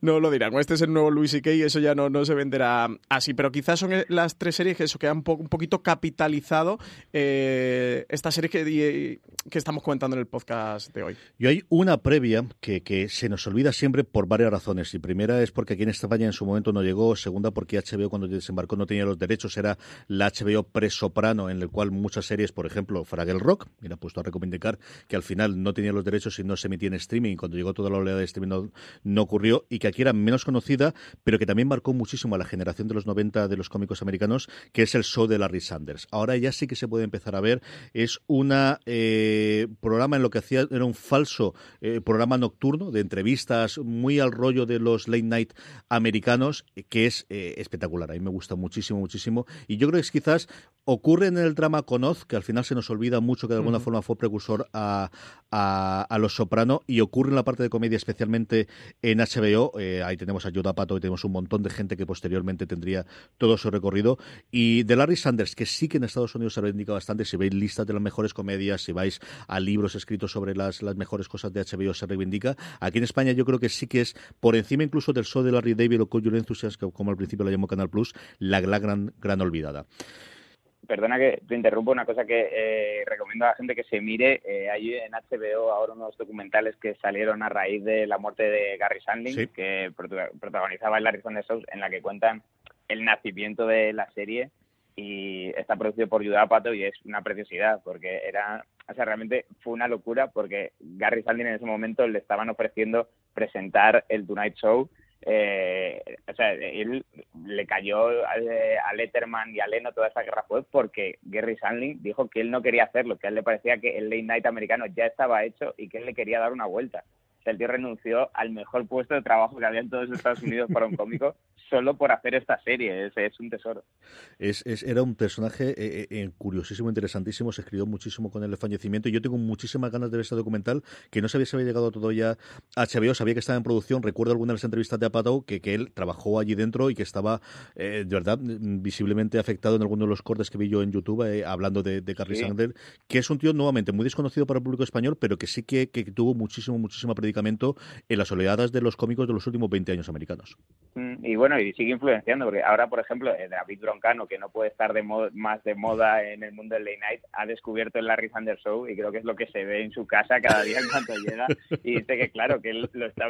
no lo dirán. Este es el nuevo Louis y eso ya no, no se venderá así, pero quizás son eh, las tres series que eso que han un poquito capitalizado eh, esta serie que, que estamos comentando en el podcast de hoy. Y hay una previa que, que se nos olvida siempre por varias razones. Y primera es porque aquí en España en su momento no llegó, segunda porque HBO cuando desembarcó no tenía los derechos, era la HBO pre-soprano, en el cual muchas series, por ejemplo, Fraggle Rock, mira, puesto a recomendar que al final no tenía los derechos y no se emitía en streaming, cuando llegó toda la oleada de streaming no, ocurrió, y que aquí era menos conocida, pero que también marcó muchísimo a la generación de los 90 de los cómicos americanos, que es el show de Larry Sanders. Ahora ya sí que se puede empezar a ver, es un eh, programa en lo que hacía, era un falso eh, programa nocturno de entrevistas muy al rollo de los late night americanos, que es eh, espectacular. A mí me gusta muchísimo, muchísimo. Y yo creo que es quizás ocurre en el drama con Oz, que al final se nos olvida mucho que de alguna forma fue precursor a, a, Los Soprano, y ocurre en la parte de comedia, especialmente en HBO. ahí tenemos a Yoda Pato y tenemos un montón de gente que posteriormente tendría todo su recorrido. Y de Larry Sanders, que sí que en Estados Unidos se reivindica bastante, si veis listas de las mejores comedias, si vais a libros escritos sobre las, las mejores cosas de HBO, se reivindica. Aquí en España yo creo que sí que es por encima incluso del show de Larry David o Cold Enthusiasm, como al principio la llamó Canal Plus, la, la gran, gran olvidada. Perdona que te interrumpo, una cosa que eh, recomiendo a la gente que se mire. Eh, hay en HBO ahora unos documentales que salieron a raíz de la muerte de Gary Sandling, que protagonizaba el Larry Show, en la que cuentan el nacimiento de la serie y está producido por Judah Pato y es una preciosidad porque era, o sea, realmente fue una locura porque Gary Sandling en ese momento le estaban ofreciendo presentar el Tonight Show eh, o sea, él le cayó a, Letterman y a Leno toda esa guerra fue porque Gary Sandling dijo que él no quería hacerlo, que a él le parecía que el late night americano ya estaba hecho y que él le quería dar una vuelta. O sea, el tío renunció al mejor puesto de trabajo que había en todos Estados Unidos para un cómico solo por hacer esta serie. Es, es un tesoro. Es, era un personaje eh, eh, curiosísimo, interesantísimo. Se escribió muchísimo con el fallecimiento. Y yo tengo muchísimas ganas de ver este documental que no sabía si había llegado todo ya a HBO. Sabía que estaba en producción. Recuerdo algunas de las entrevistas de Apatow que, que él trabajó allí dentro y que estaba, eh, de verdad, visiblemente afectado en alguno de los cortes que vi yo en YouTube hablando de, de Sander, que es un tío nuevamente muy desconocido para el público español, pero que sí que, que tuvo muchísimo, muchísimo predicamento en las oleadas de los cómicos de los últimos 20 años americanos. Mm, y bueno, y sigue influenciando, porque ahora, por ejemplo, eh, David Broncano, que no puede estar de más de moda en el mundo del late night, ha descubierto el Larry Sanders Show y creo que es lo que se ve en su casa cada día en cuanto llega y dice que claro, que él lo está,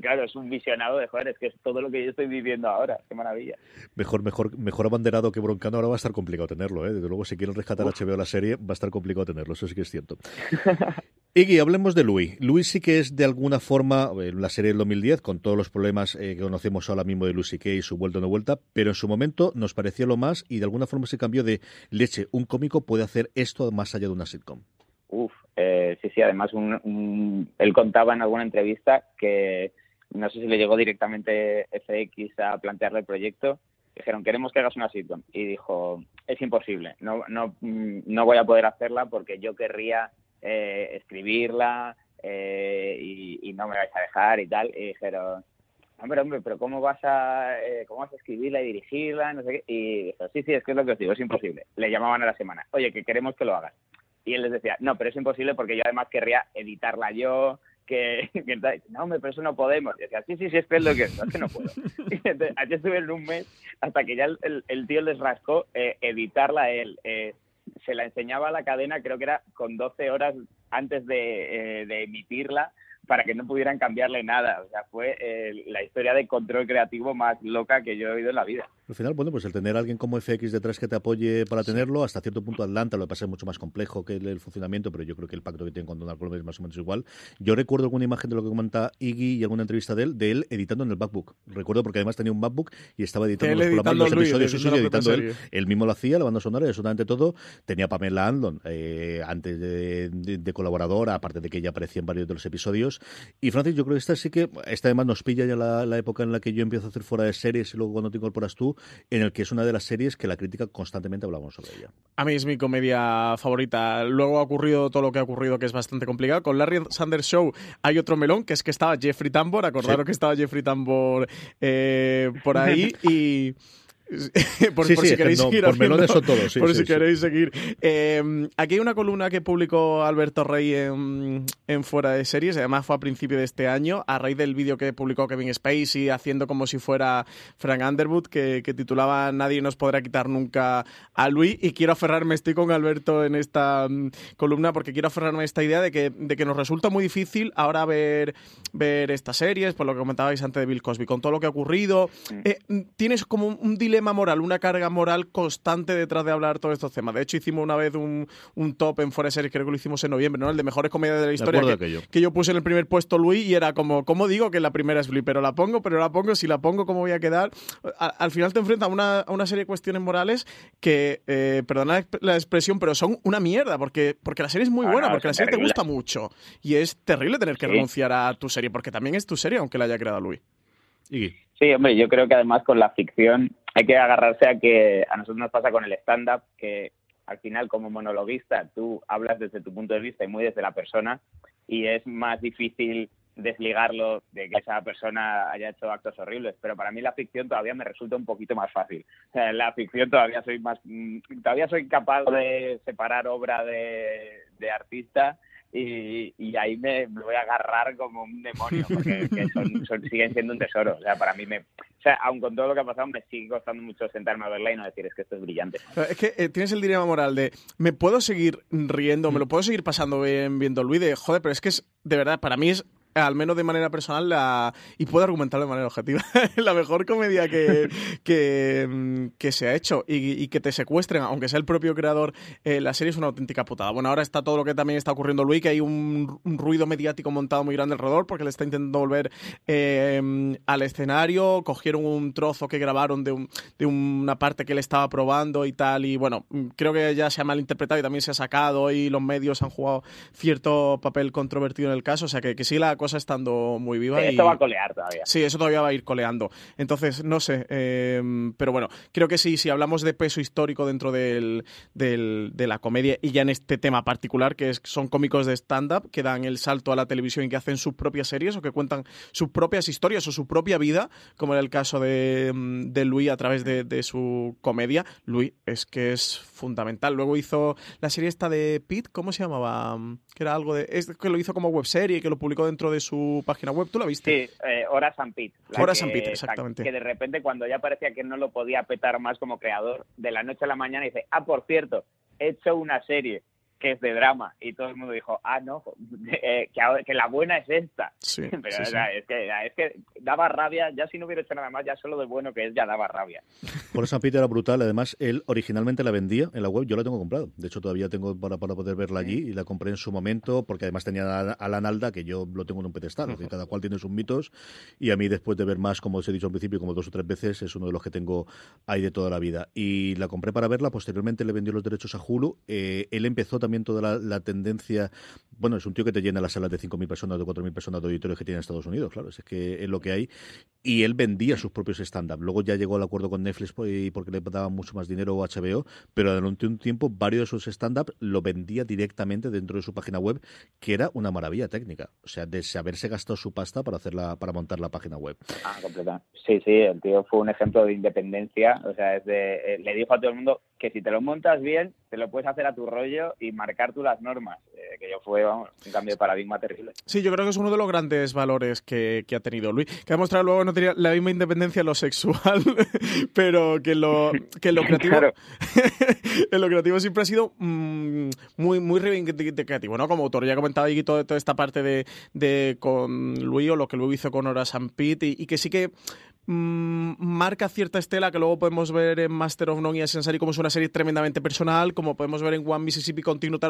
claro, es un visionado de joder, es que es todo lo que yo estoy viviendo ahora, qué maravilla. Mejor, mejor, mejor abanderado que Broncano ahora va a estar complicado tenerlo, ¿eh? desde luego si quieren rescatar Uf. HBO la serie va a estar complicado tenerlo, eso sí que es cierto. Iggy, hablemos de Louis. Louis sí que es de alguna forma eh, la serie del 2010, con todos los problemas eh, que conocemos ahora mismo de Louis C.K. y su vuelta o no vuelta, pero en su momento nos parecía lo más y de alguna forma se cambió de leche. Un cómico puede hacer esto más allá de una sitcom. Uf, eh, sí, sí, además él contaba en alguna entrevista que no sé si le llegó directamente FX a plantearle el proyecto. Dijeron, queremos que hagas una sitcom. Y dijo, es imposible, no, no, mm, no voy a poder hacerla porque yo querría eh, escribirla eh, y, no me vais a dejar y tal. Y dijeron, hombre, hombre, pero ¿cómo vas a eh, cómo vas a escribirla y dirigirla? No sé qué. Y dijo, sí, sí, es que es lo que os digo, es imposible. Le llamaban a la semana, oye, que queremos que lo hagas. Y él les decía, no, pero es imposible porque yo además querría editarla yo, que, no, hombre, pero eso no podemos. Y decía, sí, sí, sí, es que es lo que es, no, es que no puedo. Entonces, allí estuve en un mes hasta que ya el, el, tío les rascó eh, editarla él. Eh, se la enseñaba a la cadena, creo que era con 12 horas antes de, eh, de emitirla, para que no pudieran cambiarle nada. O sea, fue eh, la historia de control creativo más loca que yo he oído en la vida. Al final, bueno, pues el tener a alguien como FX detrás que te apoye para tenerlo, hasta cierto punto Atlanta lo que pasa es mucho más complejo que el, funcionamiento, pero yo creo que el pacto que tiene con Donald Trump es más o menos igual. Yo recuerdo alguna imagen de lo que comenta Iggy y alguna entrevista de él, de él editando en el MacBook. Recuerdo porque además tenía un MacBook y estaba editando los programas, los episodios, sí, sí, editando él. Él mismo lo hacía, la banda sonora y absolutamente todo. Tenía Pamela Andon eh, antes de, de, de, colaboradora, aparte de que ella aparecía en varios de los episodios. Y Francis, yo creo que esta sí que, esta además nos pilla ya la, la época en la que yo empiezo a hacer fuera de series y luego cuando te incorporas tú, en el que es una de las series que la crítica constantemente hablamos sobre ella. A mí es mi comedia favorita. Luego ha ocurrido todo lo que ha ocurrido, que es bastante complicado. Con Larry Sanders Show hay otro melón, que es que estaba Jeffrey Tambor. Acordaros sí. que estaba Jeffrey Tambor eh, por ahí y. por, sí, por sí, si queréis no, seguir por haciendo, melones son todos, sí, por sí, si sí. queréis seguir. Eh, aquí hay una columna que publicó Alberto Rey en, en, Fuera de Series además fue a principio de este año a raíz del vídeo que publicó Kevin Spacey haciendo como si fuera Frank Underwood que, que, titulaba Nadie nos podrá quitar nunca a Luis y quiero aferrarme, estoy con Alberto en esta um, columna porque quiero aferrarme a esta idea de que, de que nos resulta muy difícil ahora ver, ver estas series, por lo que comentabais antes de Bill Cosby, con todo lo que ha ocurrido eh, tienes como un dilema moral, una carga moral constante detrás de hablar todos estos temas. De hecho, hicimos una vez un, un top en Fuera Series, creo que lo hicimos en noviembre, ¿no? El de mejores comedias de la historia. De que, que, yo puse en el primer puesto Luis y era como, ¿cómo digo que la primera es Luis? Pero la pongo, pero la pongo, si la pongo, ¿cómo voy a quedar? A, al final te enfrentas a una, a una, serie de cuestiones morales que, eh, perdona la expresión, pero son una mierda, porque, porque la serie es muy ah, buena, no, porque la serie terrible. te gusta mucho. Y es terrible tener que sí. renunciar a tu serie, porque también es tu serie, aunque la haya creado Luis. Y... Sí, hombre, yo creo que además con la ficción hay que agarrarse a que a nosotros nos pasa con el stand-up, que al final como monologuista tú hablas desde tu punto de vista y muy desde la persona y es más difícil desligarlo de que esa persona haya hecho actos horribles, pero para mí la ficción todavía me resulta un poquito más fácil. La ficción todavía soy más, todavía soy capaz de separar obra de, de artista y, y ahí me, voy a agarrar como un demonio, porque que son, son- siguen siendo un tesoro. O sea, para mí me... O sea, aun con todo lo que ha pasado, me sigue costando mucho sentarme a verla y no decir, es que esto es brillante. Es que eh, tienes el dilema moral de me puedo seguir riendo, me lo puedo seguir pasando bien viendo Luis de joder, pero es que es de verdad, para mí es al menos de manera personal la, y puedo argumentarlo de manera objetiva la mejor comedia que, que, mm, se ha hecho y, que te secuestren aunque sea el propio creador eh, la serie es una auténtica putada. Bueno ahora está todo lo que también está ocurriendo Luis que hay un, un ruido mediático montado muy grande alrededor porque le está intentando volver eh, al escenario. Cogieron un trozo que grabaron de, un- de una parte que él estaba probando y tal y bueno mm, creo que ya se ha malinterpretado y también se ha sacado y los medios han jugado cierto papel controvertido en el caso o sea que, que sí la cosa estando muy viva y Esto va a colear todavía. Sí, eso todavía va a ir coleando. Entonces, no sé. eh, pero bueno, creo que sí, si hablamos de peso histórico dentro del, del- de la comedia y ya en este tema particular, que es, son cómicos de stand-up que dan el salto a la televisión y que hacen sus propias series o que cuentan sus propias historias o su propia vida, como era el caso de, mm, de Louis a través de, de su comedia. Louis es que es fundamental. Luego hizo la serie esta de Pete, ¿cómo se llamaba? Que era algo de. Es que lo hizo como webserie, que lo publicó dentro de su página web. ¿Tú la viste? Sí, eh, Horas and Pete. que- and Pete, exactamente. Que de repente, cuando ya parecía que no lo podía petar más como creador, de la noche a la mañana dice, ah, por cierto, he hecho una serie que es de drama. Y todo el mundo dijo, ah, no, eh, que, ahora- que la buena es esta. Sí, Pero sí, o sí. sea, es, que, es que daba rabia, ya si no hubiera hecho nada más, ya solo de bueno que es, ya daba rabia. Por San Peter era brutal. Además, él originalmente la vendía en la web. Yo la tengo comprado. De hecho, todavía tengo para, para poder verla allí y la compré en su momento porque además tenía a Alan Alda, que yo lo tengo en un pedestal. Es decir, cada cual tiene sus mitos. Y a mí, después de ver más, como os he dicho al principio, como dos o tres veces, es uno de los que tengo ahí de toda la vida. Y la compré para verla. Posteriormente le vendió los derechos a Hulu. Eh, él empezó también toda la, la tendencia. Bueno, es un tío que te llena las salas de 5.000 personas, de 4.000 personas de auditorios que tiene en Estados Unidos. Claro, es que es lo que hay y él vendía sus propios stand-up. Luego ya llegó al acuerdo con Netflix porque le daban mucho más dinero o HBO, pero durante un tiempo varios de sus stand-up lo vendía directamente dentro de su página web, que era una maravilla técnica. O sea, de haberse gastado su pasta para hacerla, para montar la página web. Ah, completa. Sí, sí, el tío fue un ejemplo de independencia. O sea, es de, eh, le dijo a todo el mundo que si te lo montas bien, te lo puedes hacer a tu rollo y marcar tú las normas. Eh, que yo fue, vamos, un cambio de paradigma terrible. Sí, yo creo que es uno de los grandes valores que, que ha tenido Luis. Que ha demostrado luego no tenía la misma independencia en lo sexual, pero que lo, que lo creativo. Claro. en lo creativo siempre ha sido mm, muy, muy reivindicativo, ¿no? Como autor. Ya comentaba ahí toda, toda esta parte de, de con Luis o lo que Luis hizo con Horas and Pete y, y que sí que mm, marca cierta estela que luego podemos ver en Master of None y Sensari como es una serie tremendamente personal, como podemos ver en One Mississippi Continuo,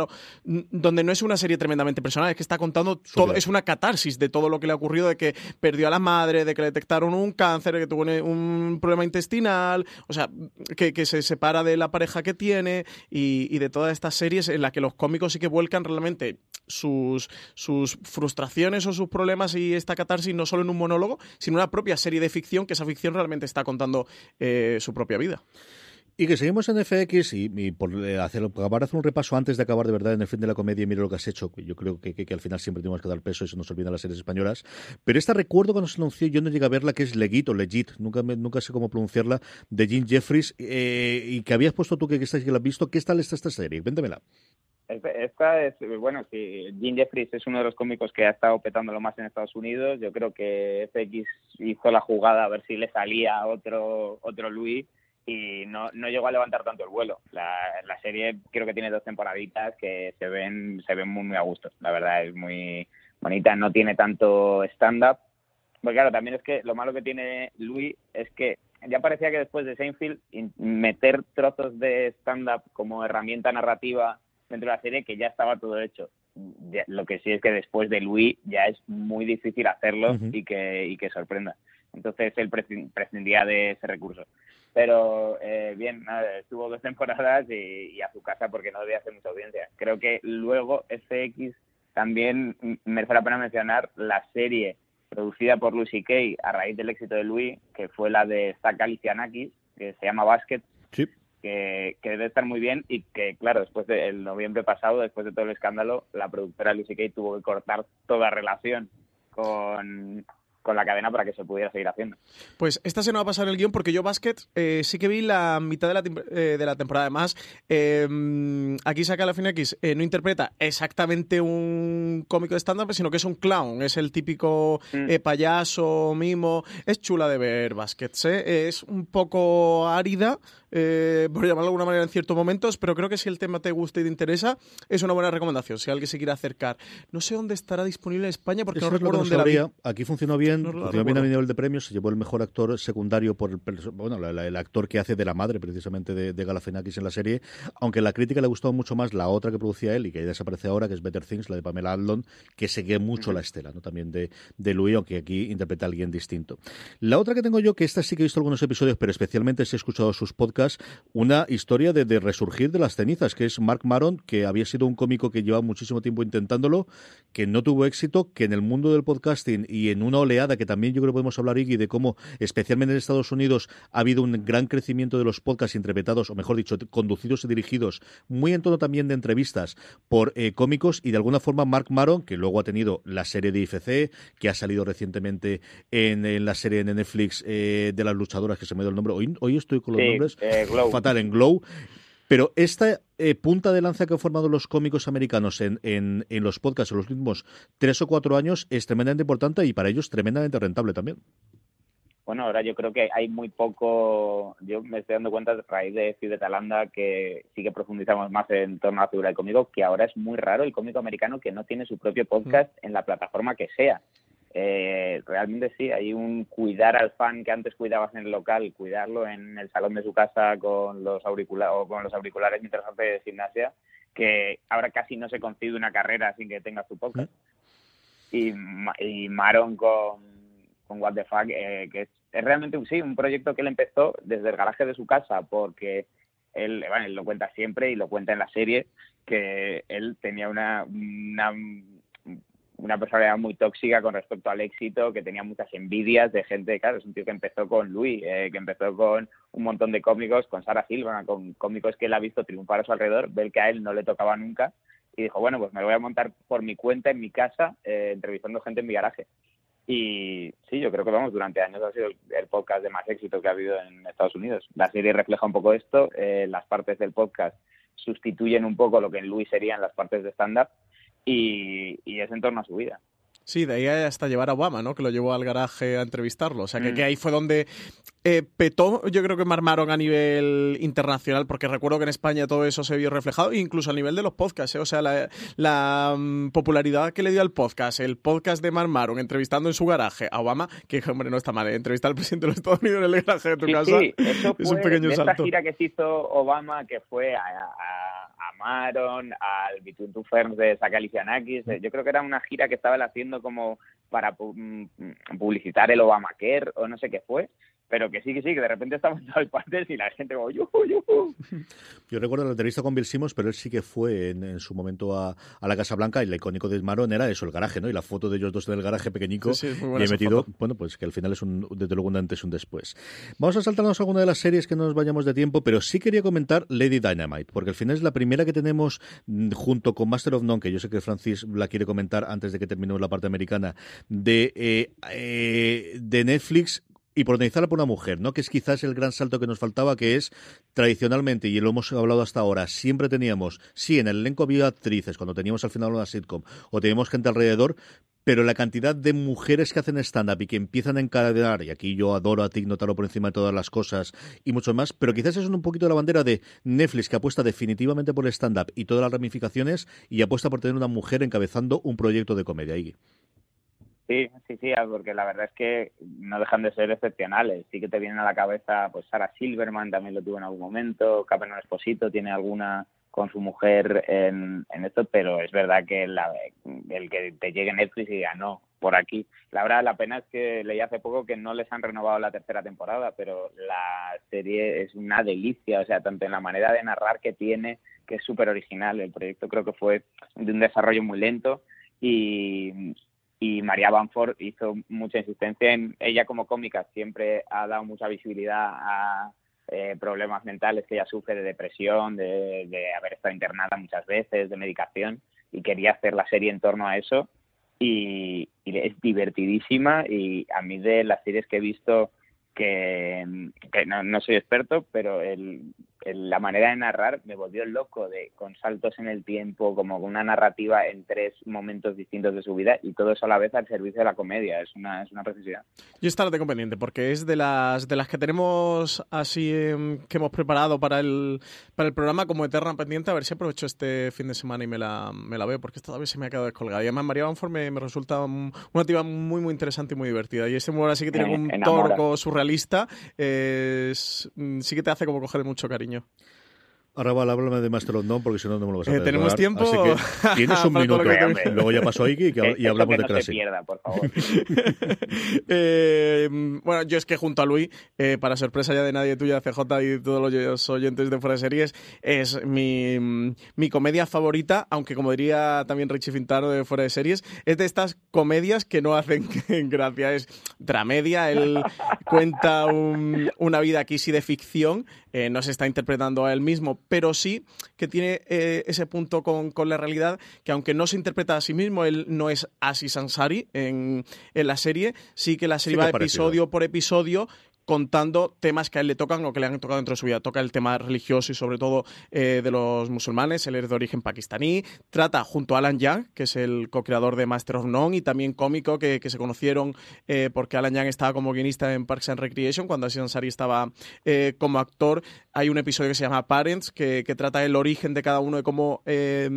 donde no es una serie tremendamente personal, es que está contando todo, es una catarsis de todo lo que le ha ocurrido, de que perdió a la madre, de que le detectaron un cáncer, de que tuvo un, problema intestinal, o sea, que, que se separa de la pareja que tiene y, y de todas estas series en las que los cómicos sí que vuelcan realmente sus, sus frustraciones o sus problemas y esta catarsis no solo en un monólogo, sino en una propia serie de ficción, que esa ficción realmente está contando eh, su propia vida. Y que seguimos en FX y, por eh, hacer, acabar hacer un repaso antes de acabar de verdad en el fin de la comedia y mira lo que has hecho, yo creo que, que- al final siempre tenemos que dar peso y se nos olvidan las series españolas. Pero esta recuerdo cuando se anunció, yo no llegué a verla, que es Legit o Legit, nunca, me- nunca sé cómo pronunciarla, de Jim Jeffries, eh, y que habías puesto tú que, que, que la has visto. ¿Qué tal está esta serie? Véndemela. Esta, es, bueno, sí, Jim Jeffries es uno de los cómicos que ha estado petándolo más en Estados Unidos. Yo creo que FX hizo la jugada a ver si le salía otro otro Louis y no, no llegó a levantar tanto el vuelo. La, la serie creo que tiene dos temporaditas que se ven se ven muy, muy a gusto. La verdad es muy bonita, no tiene tanto stand-up. Porque claro, también es que lo malo que tiene Louis es que ya parecía que después de Seinfeld in- meter trozos de stand-up como herramienta narrativa dentro de la serie que ya estaba todo hecho. Ya- lo que sí es que después de Louis ya es muy difícil hacerlo y que y que sorprenda. Entonces él prescin- prescindía de ese recurso. Pero eh, bien, nada, estuvo dos temporadas y, y a su casa porque no debía hacer mucha audiencia. Creo que luego FX también merece la pena mencionar la serie producida por Louis C.K. a raíz del éxito de Louis, que fue la de Zach Galifianakis, que se llama Basket, Sí. Que, que debe estar muy bien y que, claro, después del noviembre pasado, después de todo el escándalo, la productora Lucy Kay tuvo que cortar toda relación con, con la cadena para que se pudiera seguir haciendo. Pues esta se nos va a pasar el guion porque yo Basket eh, sí que vi la mitad de la, eh, de la temporada. Además, eh, aquí saca la X no interpreta exactamente un cómico de stand-up, sino que es un clown. Es el típico mm. payaso, mimo. Es chula de ver Basket. Es un poco árida, por llamarlo de alguna manera en ciertos momentos, pero creo que si el tema te gusta y te interesa, es una buena recomendación. Si alguien se quiere acercar. No sé dónde estará disponible en España porque no recuerdo dónde la vi. Aquí funcionó bien, funcionó bien a nivel de premios, se llevó el mejor actor secundario por el, bueno, el actor que hace de la madre precisamente de, de Galafinakis en la serie, aunque la crítica le gustó mucho más la otra que producía él y que desaparece ahora, que es Better Things, la de Pamela Adlon, que sigue mucho la estela, ¿no? También de, de Louis, aunque aquí interpreta a alguien distinto. La otra que tengo yo, que esta sí que he visto algunos episodios, pero especialmente si he escuchado sus podcasts, una historia de, de resurgir de las cenizas, que es Mark Maron, que había sido un cómico que lleva muchísimo tiempo intentándolo, que no tuvo éxito, que en el mundo del podcasting y en una oleada que también yo creo que podemos hablar, Iggy, de cómo, especialmente en Estados Unidos, ha habido un gran crecimiento de los podcasts interpretados, o mejor dicho, conducidos y dirigidos, muy en tono también de entrevistas por eh, cómicos y de alguna forma Mark Maron, que luego ha tenido la serie de IFC, que ha salido recientemente en, la serie de Netflix eh, de las luchadoras, que se me dio el nombre. Hoy, hoy estoy con los nombres eh, fatal en Glow. Pero esta eh, punta de lanza que han formado los cómicos americanos en, en, en, los podcasts en los últimos tres o cuatro años es tremendamente importante y para ellos tremendamente rentable también. Bueno, ahora yo creo que hay muy poco, yo me estoy dando cuenta a raíz de Ciudad Talanda que sí que profundizamos más en torno a la figura del cómico, que ahora es muy raro el cómico americano que no tiene su propio podcast mm. en la plataforma que sea eh, realmente sí, hay un cuidar al fan que antes cuidabas en el local, cuidarlo en el salón de su casa con los auriculares o con los auriculares mientras hace gimnasia, que ahora casi no se concibe una carrera sin que tenga su podcast. Y, y Maron con, con What the Fuck, eh, que es, realmente sí, un proyecto que él empezó desde el garaje de su casa, porque él, bueno, él lo cuenta siempre y lo cuenta en la serie, que él tenía una, una una personalidad muy tóxica con respecto al éxito, que tenía muchas envidias de gente, claro, es un tío que empezó con Luis, eh, que empezó con un montón de cómicos, con Sara Silva, con cómicos que él ha visto triunfar a su alrededor, ver que a él no le tocaba nunca, y dijo, bueno, pues me lo voy a montar por mi cuenta, en mi casa, eh, entrevistando gente en mi garaje. Y sí, yo creo que vamos, durante años ha sido el, podcast de más éxito que ha habido en Estados Unidos. La serie refleja un poco esto, eh, las partes del podcast sustituyen un poco lo que en Luis serían las partes de stand-up, y, y es en torno a su vida. Sí, de ahí hasta llevar a Obama, ¿no? Que lo llevó al garaje a entrevistarlo. O sea, que, mm. ahí fue donde eh, petó, yo creo que marmaron a nivel internacional, porque recuerdo que en España todo eso se vio reflejado, incluso a nivel de los podcasts, ¿eh? O sea, la, mm, popularidad que le dio al podcast, el podcast de Marmaron entrevistando en su garaje a Obama, que hombre, no está mal, ¿eh? entrevistar al presidente de los Estados Unidos en el garaje de tu casa. Sí, eso fue es un pequeño esta gira que se hizo Obama, que fue a, a, Al Between Two Ferns de Sakalisianakis, mm. yo creo que era una gira que estaba haciendo como para mm, publicitar el Obamacare o no sé qué fue, pero que sí, que sí, que de repente estamos en todas partes y la gente como yuhu, yuhu. Yo recuerdo la entrevista con Bill Simmons, pero él sí que fue en, su momento a, la Casa Blanca y el icónico de Maron era eso, el garaje, ¿no? Y la foto de ellos dos en el garaje pequeñico y he metido, bueno, pues que al final es un, desde luego un antes y un después. Vamos a saltarnos alguna de las series que no nos vayamos de tiempo, pero sí quería comentar Lady Dynamite, porque al final es la primera que tenemos mm, junto con Master of None, que yo sé que Francis la quiere comentar antes de que terminemos la parte americana, de, eh, eh, de Netflix y protagonizarla por una mujer, ¿no? Que es quizás el gran salto que nos faltaba, que es tradicionalmente, y lo hemos hablado hasta ahora, siempre teníamos, sí, en el elenco había actrices, cuando teníamos al final una sitcom, o teníamos gente alrededor, pero la cantidad de mujeres que hacen stand-up y que empiezan a encadenar, y aquí yo adoro a Tig Notaro por encima de todas las cosas y mucho más, pero quizás es un poquito la bandera de Netflix que apuesta definitivamente por el stand-up y todas las ramificaciones y apuesta por tener una mujer encabezando un proyecto de comedia. Iggy. Sí, sí, sí, ah, porque la verdad es que no dejan de ser excepcionales. Sí que te vienen a la cabeza, pues Sara Silverman también lo tuvo en algún momento, Cameron Esposito tiene alguna con su mujer en, en esto, pero es verdad que la, el que te llegue Netflix y diga no, por aquí. La verdad, la pena es que leí hace poco que no les han renovado la tercera temporada, pero la serie es una delicia, o sea, tanto en la manera de narrar que tiene, que es súper original. El proyecto creo que fue de un desarrollo muy lento y, y María Banford hizo mucha insistencia en ella como cómica siempre ha dado mucha visibilidad a eh, problemas mentales que ella sufre de depresión de, haber estado internada muchas veces de medicación y quería hacer la serie en torno a eso y, es divertidísima y a mí de las series que he visto que, que no, no, soy experto, pero el, la manera de narrar me volvió loco, de con saltos en el tiempo, como una narrativa en tres momentos distintos de su vida y todo eso a la vez al servicio de la comedia. Es una, es una preciosidad. Yo esta la tengo pendiente porque es de las, de las que tenemos así eh, que hemos preparado para el, para el programa como eterna pendiente. A ver si aprovecho este fin de semana y me la, me la veo porque esta vez se me ha quedado descolgada. Y además María Banford me, me resulta una tía muy, muy interesante y muy divertida. Y ese humor así que tiene un torco surrealista lista, eh, sí que te hace como coger mucho cariño. Ahora vale, háblame de None porque si no, no me lo vas a eh, ¿Tenemos tiempo? Así que tienes un minuto. Luego ya pasó Iki y, y hablamos que de Classic. pierda, por favor. eh, bueno, yo es que junto a Luis, eh, para sorpresa ya de nadie tuya, CJ y todos los oyentes de Fuera de Series, es mi, mi comedia favorita, aunque como diría también Richie Fintaro de Fuera de Series, es de estas comedias que no hacen gracia. Es dramedia, él cuenta un, una vida aquí sí de ficción, eh, no se está interpretando a él mismo, pero sí que tiene eh, ese punto con, con, la realidad que aunque no se interpreta a sí mismo, él no es Asis Ansari en, en la serie, sí que la serie sí va episodio por episodio contando temas que a él le tocan o que le han tocado dentro de su vida. Toca el tema religioso y sobre todo eh, de los musulmanes, él es de origen pakistaní. Trata junto a Alan Young, que es el co-creador de Master of None y también cómico, que, que se conocieron eh, porque Alan Young estaba como guionista en Parks and Recreation cuando Aziz Ansari estaba eh, como actor. Hay un episodio que se llama Parents, que, que trata el origen de cada uno, de cómo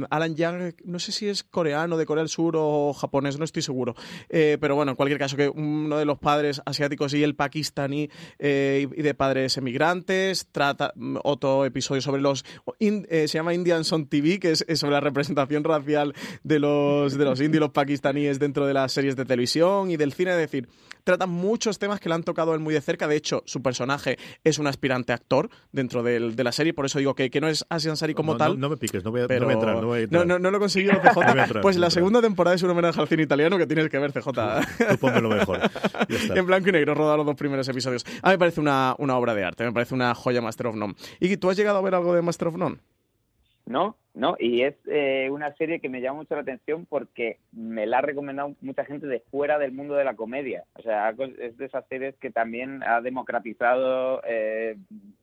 Alan Young, no sé si es coreano, de Corea del Sur o japonés, no estoy seguro. pero bueno, en cualquier caso, que uno de los padres asiáticos y el pakistaní eh, y de padres emigrantes. Trata mm, otro episodio sobre los. Eh, se llama Indian Son TV, que es, sobre la representación racial de los, de los indios los pakistaníes dentro de las series de televisión y del cine. Es decir, trata muchos temas que le han tocado a él muy de cerca. De hecho, su personaje es un aspirante actor dentro del, de la serie, por eso digo que, que no es Asian Sari como no, tal. No, no, me piques, no voy a, pero... no voy a entrar. No, voy a entrar. no, no, lo he conseguido, CJ. entrar, pues la segunda temporada es un homenaje al cine italiano que tienes que ver, CJ. Tú ponme lo mejor. en blanco y negro, rodar los dos primeros episodios. A mí me parece una, una obra de arte, me parece una joya Master of None. ¿Y tú has llegado a ver algo de Master of None? No, no, y es eh, una serie que me llama mucho la atención porque me la ha recomendado mucha gente de fuera del mundo de la comedia. O sea, es de esas series que también ha democratizado eh,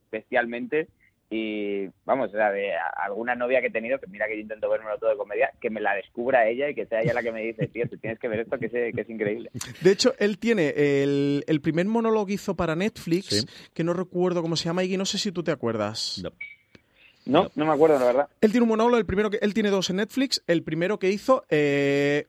especialmente y vamos, o sea, de alguna novia que he tenido, que mira que yo intento verme todo de comedia, que me la descubra ella y que sea ella la que me dice, tío, tú tienes que ver esto que es, que es increíble. De hecho, él tiene el, el primer monólogo que hizo para Netflix, sí. que no recuerdo cómo se llama, y no sé si tú te acuerdas. No. No, no me acuerdo, la verdad. Él tiene un monólogo, el primero que él tiene dos en Netflix. El primero que hizo eh,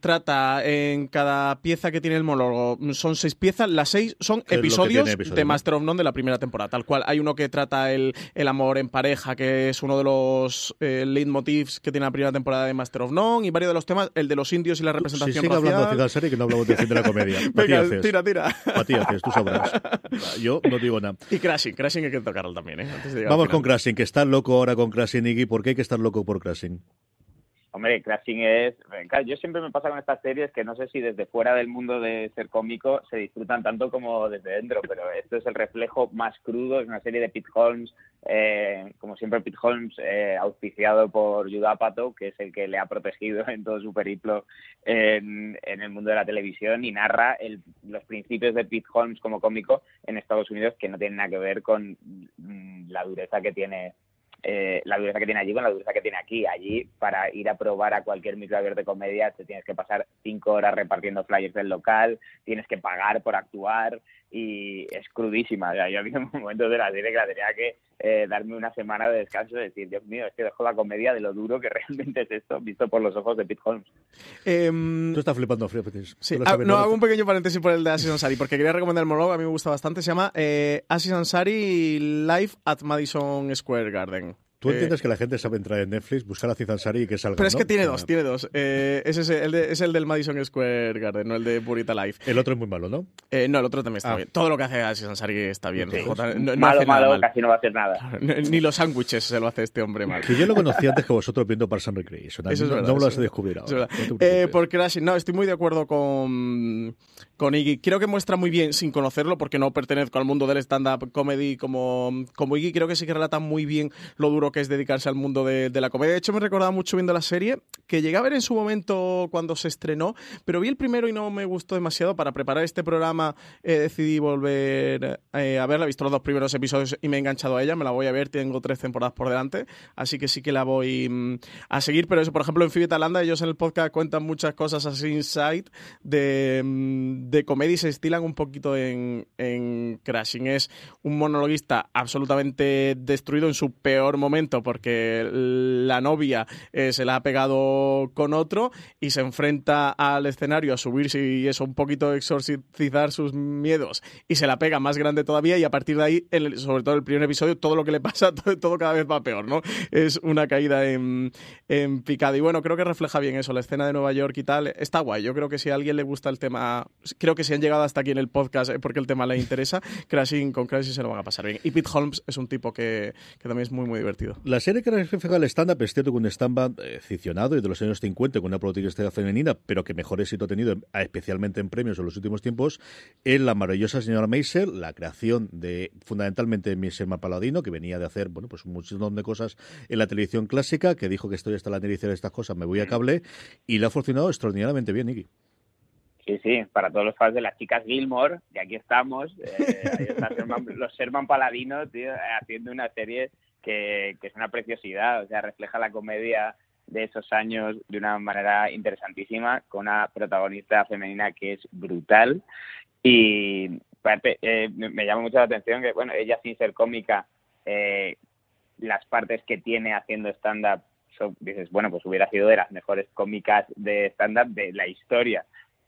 trata en cada pieza que tiene el monólogo, son seis piezas, las seis son episodios episodio, de Master of None de la primera temporada, tal cual. Hay uno que trata el, el amor en pareja, que es uno de los eh, leitmotivs que tiene la primera temporada de Master of None, y varios de los temas, el de los indios y la representación sí, sigue racial. hablando de serie que no hablamos de, de la comedia. Venga, tira, tira. Matías, tú sabrás. Yo no digo nada. Y Crashing, Crashing hay que tocarlo también, ¿eh? Antes de Vamos con Crashing, que está loco ahora con Crashing, Iggy. ¿Por qué hay que estar loco por Crashing? Hombre, Crashing es... Claro, yo siempre me pasa con estas series que no sé si desde fuera del mundo de ser cómico se disfrutan tanto como desde dentro, pero esto es el reflejo más crudo, es una serie de Pete Holmes, eh, como siempre Pete Holmes, eh, auspiciado por Judapato, que es el que le ha protegido en todo su periplo en, en el mundo de la televisión y narra el, los principios de Pete Holmes como cómico en Estados Unidos que no tienen nada que ver con mm, la dureza que tiene eh, la dureza que tiene allí con la dureza que tiene aquí. Allí, para ir a probar a cualquier micro abierto de comedia, te tienes que pasar cinco horas repartiendo flyers del local, tienes que pagar por actuar y es crudísima. O sea, yo había momentos de la serie que la tenía que eh, darme una semana de descanso y decir, Dios mío, es que dejo la comedia de lo duro que realmente es esto, visto por los ojos de Pete Holmes. Eh, Tú estás flipando, Flipetis. Sí, ah, no, hago un pequeño paréntesis por el de Asis Ansari, porque quería recomendar el monólogo, a mí me gusta bastante, se llama eh, Asis Ansari Live at Madison Square Garden. Tú entiendes eh, que la gente sabe entrar en Netflix, buscar a Cizansari y que salga. Pero es ¿no? que tiene dos, tiene dos. Eh, es, ese, el de, es el del Madison Square Garden, no el de Purita Life. El otro es muy malo, ¿no? Eh, no, el otro también está Ah. bien. Todo lo que hace Cizansari está bien. Sí. Jota, no, no malo, hace nada malo, mal. casi no va a hacer nada. Ni los sándwiches se lo hace este hombre mal. Que yo lo conocía antes que vosotros viendo Parks and Recreation. Eso es no, verdad, no me lo descubrir Es ahora. verdad. no Eh, por Crashing, no, estoy muy de acuerdo con, con Iggy. Creo que muestra muy bien, sin conocerlo, porque no pertenezco al mundo del stand-up comedy como, como Iggy, creo que sí que relata muy bien lo duro duro que es dedicarse al mundo de, la comedia. De hecho, me recordaba mucho viendo la serie, que llegué a ver en su momento cuando se estrenó, pero vi el primero y no me gustó demasiado. Para preparar este programa eh, decidí volver eh, a verla. He visto los dos primeros episodios y me he enganchado a ella. Me la voy a ver, tengo tres temporadas por delante, así que sí que la voy mm, a seguir. Pero eso, por ejemplo, en Phoebe Talanda, ellos en el podcast cuentan muchas cosas así inside de, mm, de comedia y se estilan un poquito en, en Crashing. Es un monologuista absolutamente destruido en su peor momento porque la novia eh, se la ha pegado con otro y se enfrenta al escenario a subirse y eso un poquito exorcizar sus miedos y se la pega más grande todavía y a partir de ahí, sobre todo el primer episodio, todo lo que le pasa, todo, cada vez va peor, ¿no? Es una caída en, en picado. Y bueno, creo que refleja bien eso, la escena de Nueva York y tal. Está guay. Yo creo que si a alguien le gusta el tema, creo que si han llegado hasta aquí en el podcast porque el tema le interesa, Crashing con Crashing se lo van a pasar bien. Y Pete Holmes es un tipo que, que también es muy, muy divertido. La serie que refleja el stand-up es cierto que un stand-up eh, y de los años 50 con una protagonista femenina, pero que mejor éxito ha tenido, especialmente en premios en los últimos tiempos, es la maravillosa señora Maisel, la creación de fundamentalmente Michelle Paladino, que venía de hacer bueno pues un montón de cosas en la televisión clásica, que dijo que estoy hasta la nariz de estas cosas, me voy a cable, y le ha funcionado extraordinariamente bien, Nicky. Sí, sí, para todos los fans de las chicas Gilmore, que aquí estamos, eh, los Sherman Paladinos, haciendo una serie que, es una preciosidad, o sea, refleja la comedia de esos años de una manera interesantísima, con una protagonista femenina que es brutal. Y eh, me llama mucho la atención que, bueno, ella sin ser cómica, eh, las partes que tiene haciendo stand-up, dices, bueno, pues hubiera sido de las mejores cómicas de stand-up de la historia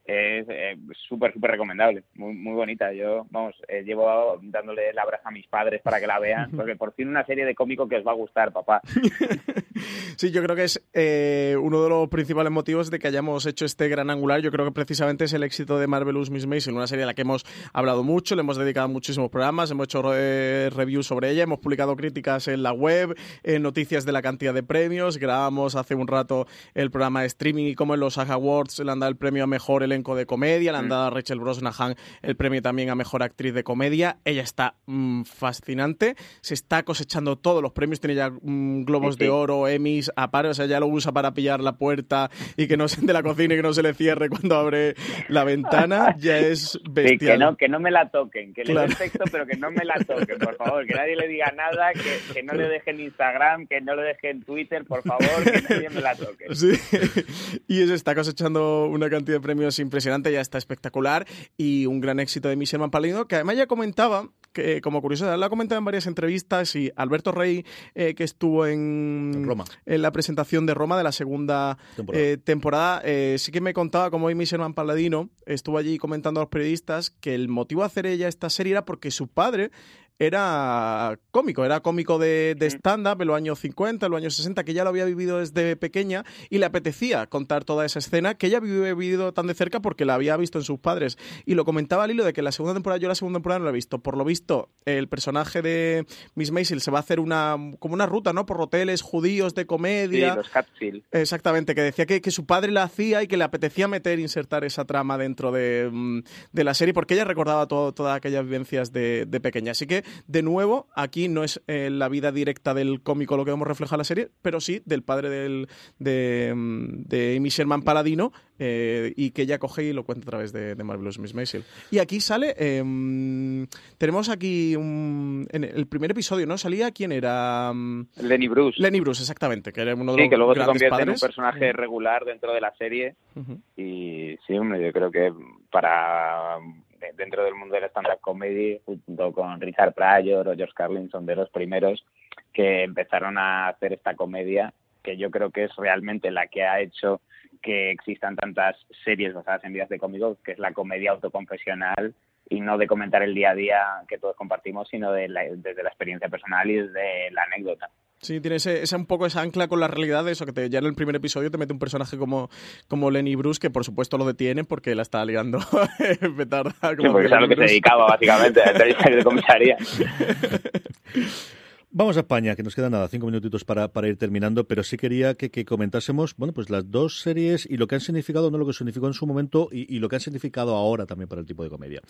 es eh, súper, súper recomendable, muy, muy bonita. Yo, vamos, eh, llevo dándole la abrazo a mis padres para que la vean, porque por fin una serie de cómico que os va a gustar, papá. sí, yo creo que es eh, uno de los principales motivos de que hayamos hecho este gran angular. Yo creo que precisamente es el éxito de Marvelous Miss Maisel, una serie a la que hemos hablado mucho, le hemos dedicado muchísimos programas, hemos hecho reviews sobre ella, hemos publicado críticas en la web, noticias de la cantidad de premios, grabamos hace un rato el programa de streaming y como en los SAG Awards le han dado el premio a mejor elenco de comedia, le han mm. dado a Rachel Brosnahan el premio también a Mejor Actriz de Comedia. Ella está mm, fascinante, se está cosechando todos los premios, tiene ya mm, globos de oro, Emmys, a par, o sea, ya lo usa para pillar la puerta y que no se de la cocina y que no se le cierre cuando abre la ventana, ya es bestial. que, no, que no me la toquen, que le dé texto, pero que no me la toquen, por favor, que nadie le diga nada, que, que no le dejen Instagram, que no le dejen Twitter, por favor, que nadie me la toque. Sí, y se está cosechando una cantidad de premios impresionante, ya está espectacular y un gran éxito de Michel Mampalino, que además ya comentaba, que como curiosidad, lo ha comentado en varias entrevistas y Alberto Rey, eh, que estuvo en, Roma. en la presentación de Roma de la segunda temporada, eh, eh, sí que me contaba como hoy Michel Paladino estuvo allí comentando a los periodistas que el motivo de hacer ella esta serie era porque su padre era cómico, era cómico de, stand-up en los años 50, en los años 60, que ya lo había vivido desde pequeña y le apetecía contar toda esa escena que ella había vivido tan de cerca porque la había visto en sus padres. Y lo comentaba al hilo de que la segunda temporada, yo la segunda temporada no la he visto. Por lo visto, el personaje de Miss Maisel se va a hacer una como una ruta, ¿no? Por hoteles judíos de comedia. Sí, los Catfield. Exactamente, que decía que, que, su padre la hacía y que le apetecía meter, insertar esa trama dentro de, mm, de la serie porque ella recordaba todo, todas aquellas vivencias de, de pequeña. Así que de nuevo, aquí no es eh, la vida directa del cómico lo que vemos reflejado en la serie, pero sí del padre del, de, mm, de Amy Sherman Paladino eh, y que ella coge y lo cuenta a través de, de Marvelous Miss Maisel. Y aquí sale, em, tenemos aquí un, en el primer episodio, ¿no? Salía quién era... Mm, Lenny Bruce. Lenny Bruce, exactamente, que era uno de sí, que luego se convierte en un personaje regular dentro de la serie. Y sí, hombre, yo creo que para dentro del mundo del stand-up comedy, junto con Richard Pryor o George Carlin, son de los primeros que empezaron a hacer esta comedia, que yo creo que es realmente la que ha hecho que existan tantas series basadas en vidas de cómicos, que es la comedia autoconfesional y no de comentar el día a día que todos compartimos, sino de desde la experiencia personal y desde la anécdota. Sí, tiene ese, un poco esa ancla con la realidad de eso, que te, ya en el primer episodio te mete un personaje como, como Lenny Bruce, que por supuesto lo detiene porque la está liando petarda. sí, porque es a lo que se dedicaba básicamente, a de comisaría. Vamos a España, que nos queda nada, cinco minutitos para, para ir terminando, pero sí quería que, que, comentásemos, bueno, pues las dos series y lo que han significado, no lo que significó en su momento y, lo que han significado ahora también para el tipo de comedia.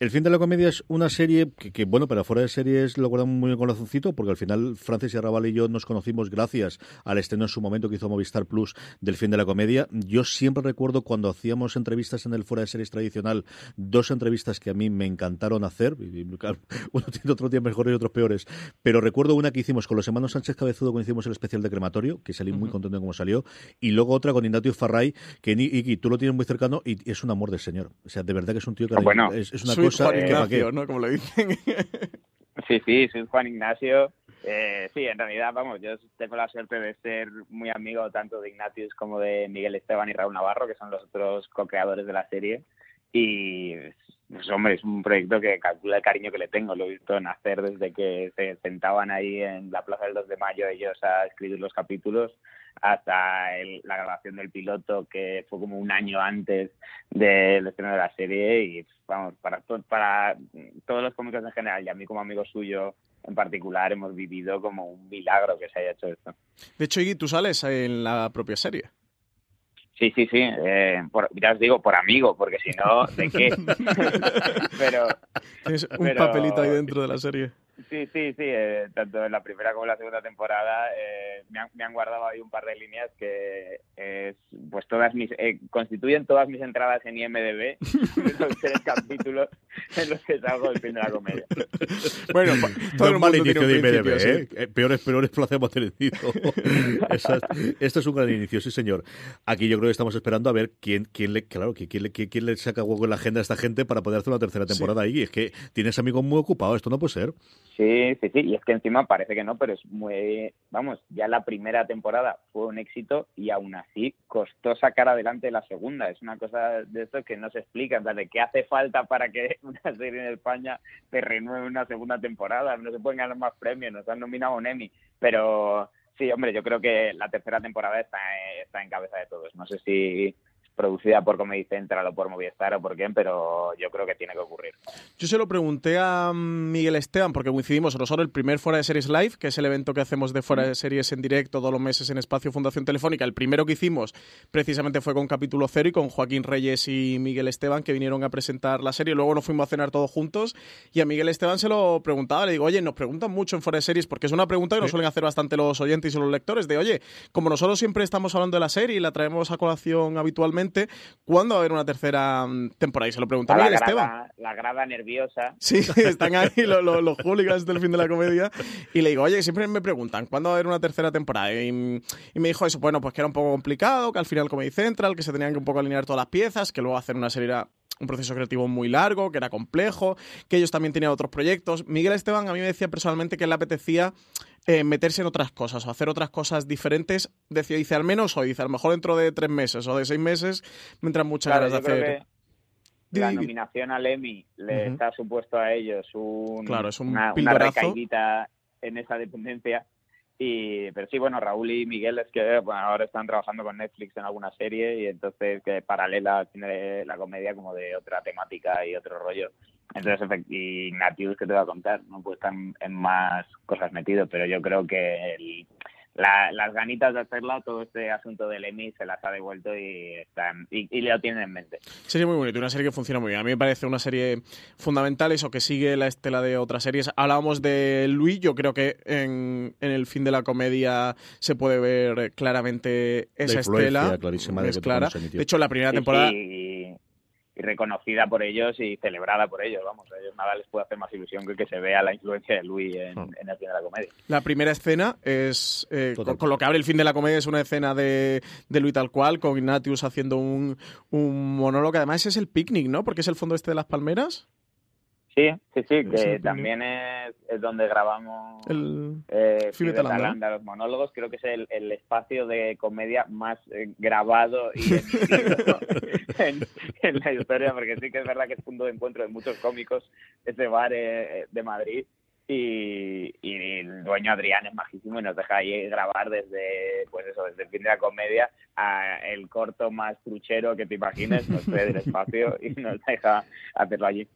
El fin de la comedia es una serie que, que bueno, para fuera de series lo guardamos muy bien con corazoncito, porque al final Francis y Arrabal y yo nos conocimos gracias al estreno en su momento que hizo Movistar Plus del fin de la comedia. Yo siempre recuerdo cuando hacíamos entrevistas en el fuera de series tradicional, dos entrevistas que a mí me encantaron hacer, uno tiene otros días mejores y otros peores, pero recuerdo una que hicimos con los hermanos Sánchez Cabezudo cuando hicimos el especial de crematorio, que salí muy contento de cómo salió, y luego otra con Ignatius Farray, que Iki, tú lo tienes muy cercano y es un amor de señor. O sea, de verdad que es un tío que bueno, es, es, una cosa Juan que Ignacio, ¿no? Como le dicen. Sí, sí, soy Juan Ignacio. Eh, sí, en realidad, vamos, yo tengo la suerte de ser muy amigo tanto de Ignatius como de Miguel Esteban y Raúl Navarro, que son los otros co-creadores de la serie. Y, pues, hombre, es un proyecto que calcula el cariño que le tengo. Lo he visto nacer desde que se sentaban ahí en la Plaza del 2 de Mayo ellos a escribir los capítulos hasta el, la grabación del piloto que fue como un año antes del estreno de la serie y vamos para to para todos los cómicos en general y a mí como amigo suyo en particular hemos vivido como un milagro que se haya hecho esto. De hecho, Iggy, tú sales en la propia serie. Sí, sí, sí. Eh, por, ya os digo, por amigo, porque si no, ¿de qué? pero. Tienes un pero, papelito ahí dentro de la serie. Sí, sí, sí. Eh, tanto en la primera como en la segunda temporada eh, me, han, me, han, guardado ahí un par de líneas que es, pues todas mis eh, constituyen todas mis entradas en IMDb los tres capítulos en los que salgo del fin de la comedia. Bueno, todo el mal inicio de IMDb, ¿eh? ¿eh? Peores, peores plazas hemos tenido. Esto es un gran inicio, sí, señor. Aquí yo creo que estamos esperando a ver quién, quién le, claro, quién le, quién, quién le saca hueco en la agenda a esta gente para poder hacer una tercera temporada sí. ahí. Es que tienes amigos muy ocupados, esto no puede ser. Sí, sí, sí, y es que encima parece que no, pero es muy, vamos, ya la primera temporada fue un éxito y aún así costó sacar adelante la segunda. Es una cosa de esto que no se explica, de qué hace falta para que una serie en España te renueve una segunda temporada. No se pueden ganar más premios, nos han nominado un Emmy, pero sí, hombre, yo creo que la tercera temporada está, está en cabeza de todos. No sé si producida por Comedy Central o por Movistar o por quién, pero yo creo que tiene que ocurrir. Yo se lo pregunté a Miguel Esteban porque coincidimos nosotros el primer Fuera de Series Live, que es el evento que hacemos de Fuera de Series en directo todos los meses en Espacio Fundación Telefónica. El primero que hicimos precisamente fue con Capítulo Cero y con Joaquín Reyes y Miguel Esteban que vinieron a presentar la serie. Luego nos fuimos a cenar todos juntos y a Miguel Esteban se lo preguntaba. Le digo, oye, nos preguntan mucho en Fuera de Series porque es una pregunta que nos suelen hacer bastante los oyentes y los lectores de, oye, como nosotros siempre estamos hablando de la serie y la traemos a colación habitualmente, ¿cuándo va a haber una tercera temporada? Y se lo preguntaba Miguel grada, Esteban. La grada nerviosa. Sí, están ahí los, los, los hooligans del fin de la comedia. Y le digo, oye, siempre me preguntan, ¿cuándo va a haber una tercera temporada? Y, y, me dijo eso, bueno, pues que era un poco complicado, que al final Comedy Central, que se tenían que un poco alinear todas las piezas, que luego hacer una serie era un proceso creativo muy largo, que era complejo, que ellos también tenían otros proyectos. Miguel Esteban a mí me decía personalmente que le apetecía eh, meterse en otras cosas o hacer otras cosas diferentes. Decía, dice, al menos hoy, dice, a lo mejor dentro de tres meses o de seis meses me entran muchas claro, ganas de hacer. La nominación al Emmy le uh -huh. está supuesto a ellos un, claro, es un una, una recaidita en esa dependencia. Y, pero sí, bueno, Raúl y Miguel es que bueno, ahora están trabajando con Netflix en alguna serie y entonces que paralela tiene la comedia como de otra temática y otro rollo. Entonces, y Ignatius, que te voy a contar? No puede estar en más cosas metido, pero yo creo que el, la, las ganitas de hacerla, todo este asunto del Emmy se las ha devuelto y, están, y, y lo tienen en mente. Serie muy bonita, una serie que funciona muy bien. A mí me parece una serie fundamental, eso que sigue la estela de otras series. Hablábamos de Luis, yo creo que en, en el fin de la comedia se puede ver claramente esa estela. Clarísima es clara. De hecho, la primera temporada... Sí, y reconocida por ellos y celebrada por ellos. Vamos, a ellos nada les puede hacer más ilusión que que se vea la influencia de Luis en, oh. en el fin de la comedia. La primera escena es, eh, con, con, lo que abre el fin de la comedia, es una escena de, de Luis tal cual, con Ignatius haciendo un, un monólogo. Además, es el picnic, ¿no? Porque es el fondo este de las palmeras. Sí, sí, sí, que también es, es, donde grabamos el eh, Talanda, los monólogos. Creo que es el, el espacio de comedia más eh, grabado y en, en, la historia, porque sí que es verdad que es punto de encuentro de muchos cómicos ese bar eh, de Madrid. Y, y, el dueño Adrián es majísimo y nos deja ahí grabar desde, pues eso, desde el fin de la comedia a el corto más truchero que te imagines, nos cede el espacio y nos deja hacerlo allí.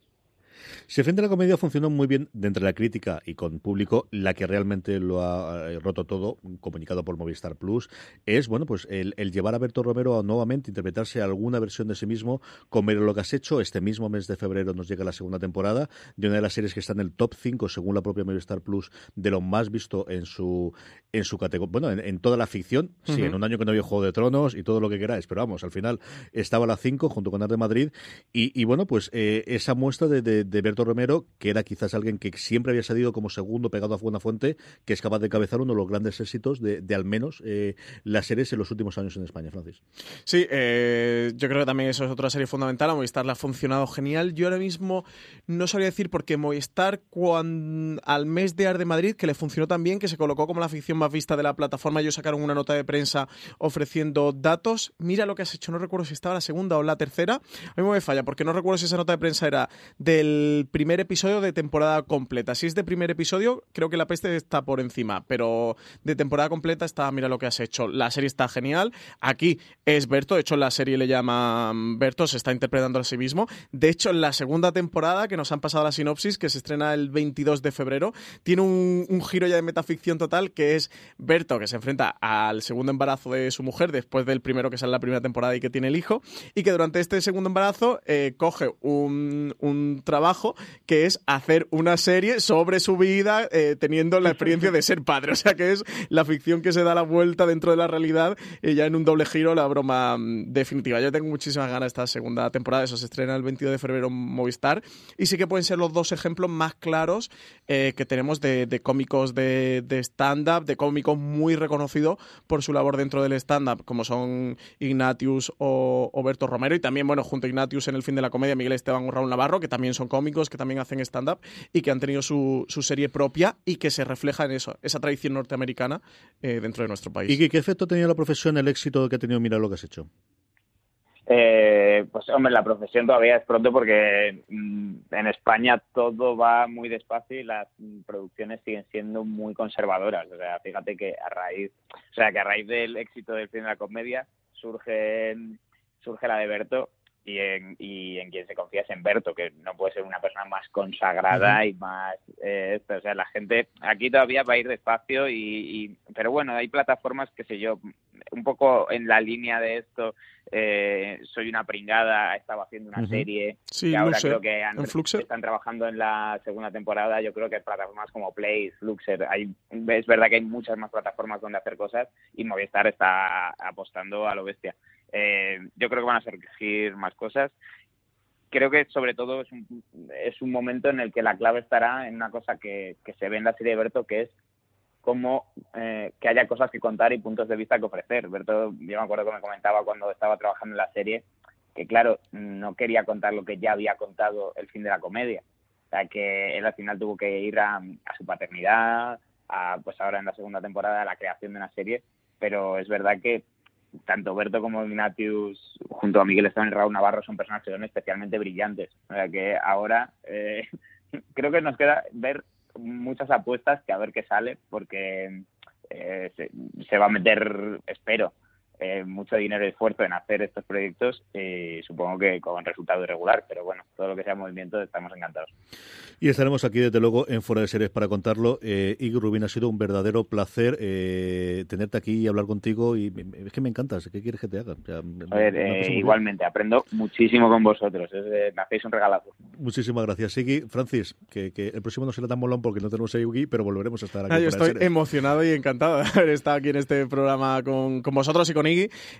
Si frente a la comedia funcionó muy bien de entre la crítica y con público, la que realmente lo ha eh, roto todo, comunicado por Movistar Plus, es bueno pues el, llevar a Berto Romero a nuevamente interpretarse alguna versión de sí mismo, comer lo que has hecho. Este mismo mes de febrero nos llega la segunda temporada de una de las series que está en el top 5, según la propia Movistar Plus, de lo más visto en su en su categoría, bueno, en, toda la ficción, sí, en un año que no había Juego de Tronos y todo lo que queráis, pero vamos, al final estaba la 5 junto con Ar de Madrid y, bueno, pues eh, esa muestra de, de, Berto Romero, que era quizás alguien que siempre había salido como segundo pegado a Buena Fuente, que es capaz de cabezar uno de los grandes éxitos de, de al menos eh, las series en los últimos años en España, Francis. Sí, eh, yo creo que también eso es otra serie fundamental, a Movistar le ha funcionado genial. Yo ahora mismo no sabría decir porque Movistar cuando, al mes de Ar de Madrid, que le funcionó tan bien, que se colocó como la ficción más vista de la plataforma, ellos sacaron una nota de prensa ofreciendo datos. Mira lo que has hecho, no recuerdo si estaba la segunda o la tercera. A mí me falla porque no recuerdo si esa nota de prensa era del primer episodio de temporada completa. Si es de primer episodio, creo que la peste está por encima, pero de temporada completa está, mira lo que has hecho. La serie está genial. Aquí es Berto, de hecho la serie le llama Berto, se está interpretando a sí mismo. De hecho, la segunda temporada, que nos han pasado la sinopsis, que se estrena el 22 de febrero, tiene un, un giro ya de metaficción total que es Berto, que se enfrenta al segundo embarazo de su mujer después del primero que sale en la primera temporada y que tiene el hijo, y que durante este segundo embarazo eh, coge un, un, trabajo que es hacer una serie sobre su vida eh, teniendo la experiencia de ser padre. O sea que es la ficción que se da la vuelta dentro de la realidad y ya en un doble giro la broma mm, definitiva. Yo tengo muchísimas ganas de esta segunda temporada, eso se estrena el 22 de febrero en Movistar y sí que pueden ser los dos ejemplos más claros eh, que tenemos de, cómicos de, stand-up, de cómicos muy reconocidos por su labor dentro del stand-up, como son Ignatius o, Berto Romero, y también, bueno, junto a Ignatius en el fin de la comedia, Miguel Esteban o Raúl Navarro, que también son cómicos, que también hacen stand-up y que han tenido su, serie propia y que se refleja en eso, esa tradición norteamericana eh, dentro de nuestro país. ¿Y qué, efecto ha tenido la profesión, el éxito que ha tenido Mira lo que has hecho? Eh, pues hombre, la profesión todavía es pronto porque mm, en España todo va muy despacio y las producciones siguen siendo muy conservadoras. O sea, fíjate que a raíz, o sea, que a raíz del éxito del cine de la comedia surge surge la de Berto y en, y en quien se confía es en Berto, que no puede ser una persona más consagrada y más... Eh, o sea, la gente aquí todavía va a ir despacio, y, pero bueno, hay plataformas, que sé yo, un poco en la línea de esto, eh, Soy una pringada, ha estado haciendo una serie, sí, ahora creo que están trabajando en la segunda temporada, yo creo que plataformas como Play, Fluxer, hay, es verdad que hay muchas más plataformas donde hacer cosas y Movistar está apostando a lo bestia. Eh, yo creo que van a surgir más cosas. Creo que sobre todo es un, es un momento en el que la clave estará en una cosa que, que se ve en la serie de Berto, que es como eh, que haya cosas que contar y puntos de vista que ofrecer. Berto, yo me acuerdo que me comentaba cuando estaba trabajando en la serie que, claro, no quería contar lo que ya había contado el fin de la comedia. O sea, que él al final tuvo que ir a, a su paternidad, a, pues ahora en la segunda temporada, a la creación de una serie, pero es verdad que tanto Berto como Ignatius, junto a Miguel Esteban y Raúl Navarro, son personas que son especialmente brillantes. O sea que ahora eh, creo que nos queda ver muchas apuestas que a ver qué sale, porque eh, se, va a meter, espero, eh, mucho dinero y esfuerzo en hacer estos proyectos y supongo que con resultado irregular, pero bueno, todo lo que sea movimiento estamos encantados. Y estaremos aquí desde luego en Fuera de Series para contarlo. Eh, Igor Rubín, ha sido un verdadero placer eh, tenerte aquí y hablar contigo y es que me encanta, ¿qué quieres que te haga? a ver, eh, igualmente, aprendo muchísimo con vosotros, es, me hacéis un regalazo. Muchísimas gracias, Iggy. Francis, que, el próximo no será tan molón porque no tenemos a Iggy, pero volveremos a estar aquí. Ah, yo estoy emocionado y encantado de haber estado aquí en este programa con, con vosotros y con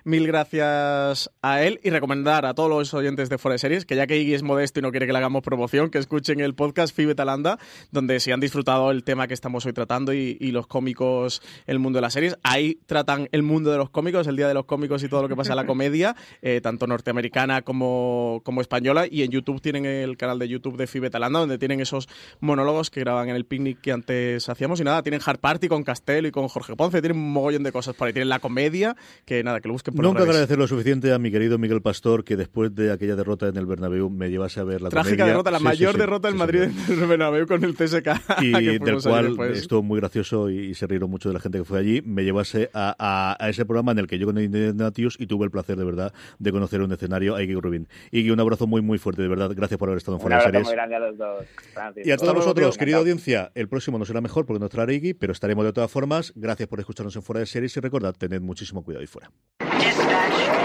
Mil gracias a él y recomendar a todos los oyentes de Fuera de Series que ya que Iggy es modesto y no quiere que le hagamos promoción, que escuchen el podcast Fibe Talanda, donde si han disfrutado el tema que estamos hoy tratando y, los cómicos, el mundo de las series, ahí tratan el mundo de los cómicos, el día de los cómicos y todo lo que pasa en la comedia, eh, tanto norteamericana como, como española, y en YouTube tienen el canal de YouTube de Fibe Talanda, donde tienen esos monólogos que graban en el picnic que antes hacíamos, y nada, tienen Hard Party con Castelo y con Jorge Ponce, tienen un mogollón de cosas por ahí, tienen la comedia, que que nada, que lo busquen por Nunca agradecer lo suficiente a mi querido Miguel Pastor que después de aquella derrota en el Bernabéu me llevase a ver la Trágica comedia. derrota, la Sí, mayor sí, sí, derrota del sí, Madrid sí. en el Bernabéu con el CSK. y que del cual estuvo muy gracioso y, y se rieron mucho de la gente que fue allí, me llevase a, a- a ese programa en el que yo conocí a Ignatius y tuve el placer de verdad de conocer en un escenario a Iggy Rubin. Iggy, un abrazo muy muy fuerte, de verdad, gracias por haber estado en Fuera de Series. muy grande a los dos, Francis. Y a todos vosotros, querida audiencia, el próximo no será mejor porque nos traerá Iggy, pero estaremos de todas formas. Gracias por escucharnos en Fuera de Series y recordad, tened muchísimo cuidado ahí fuera. Dispatch,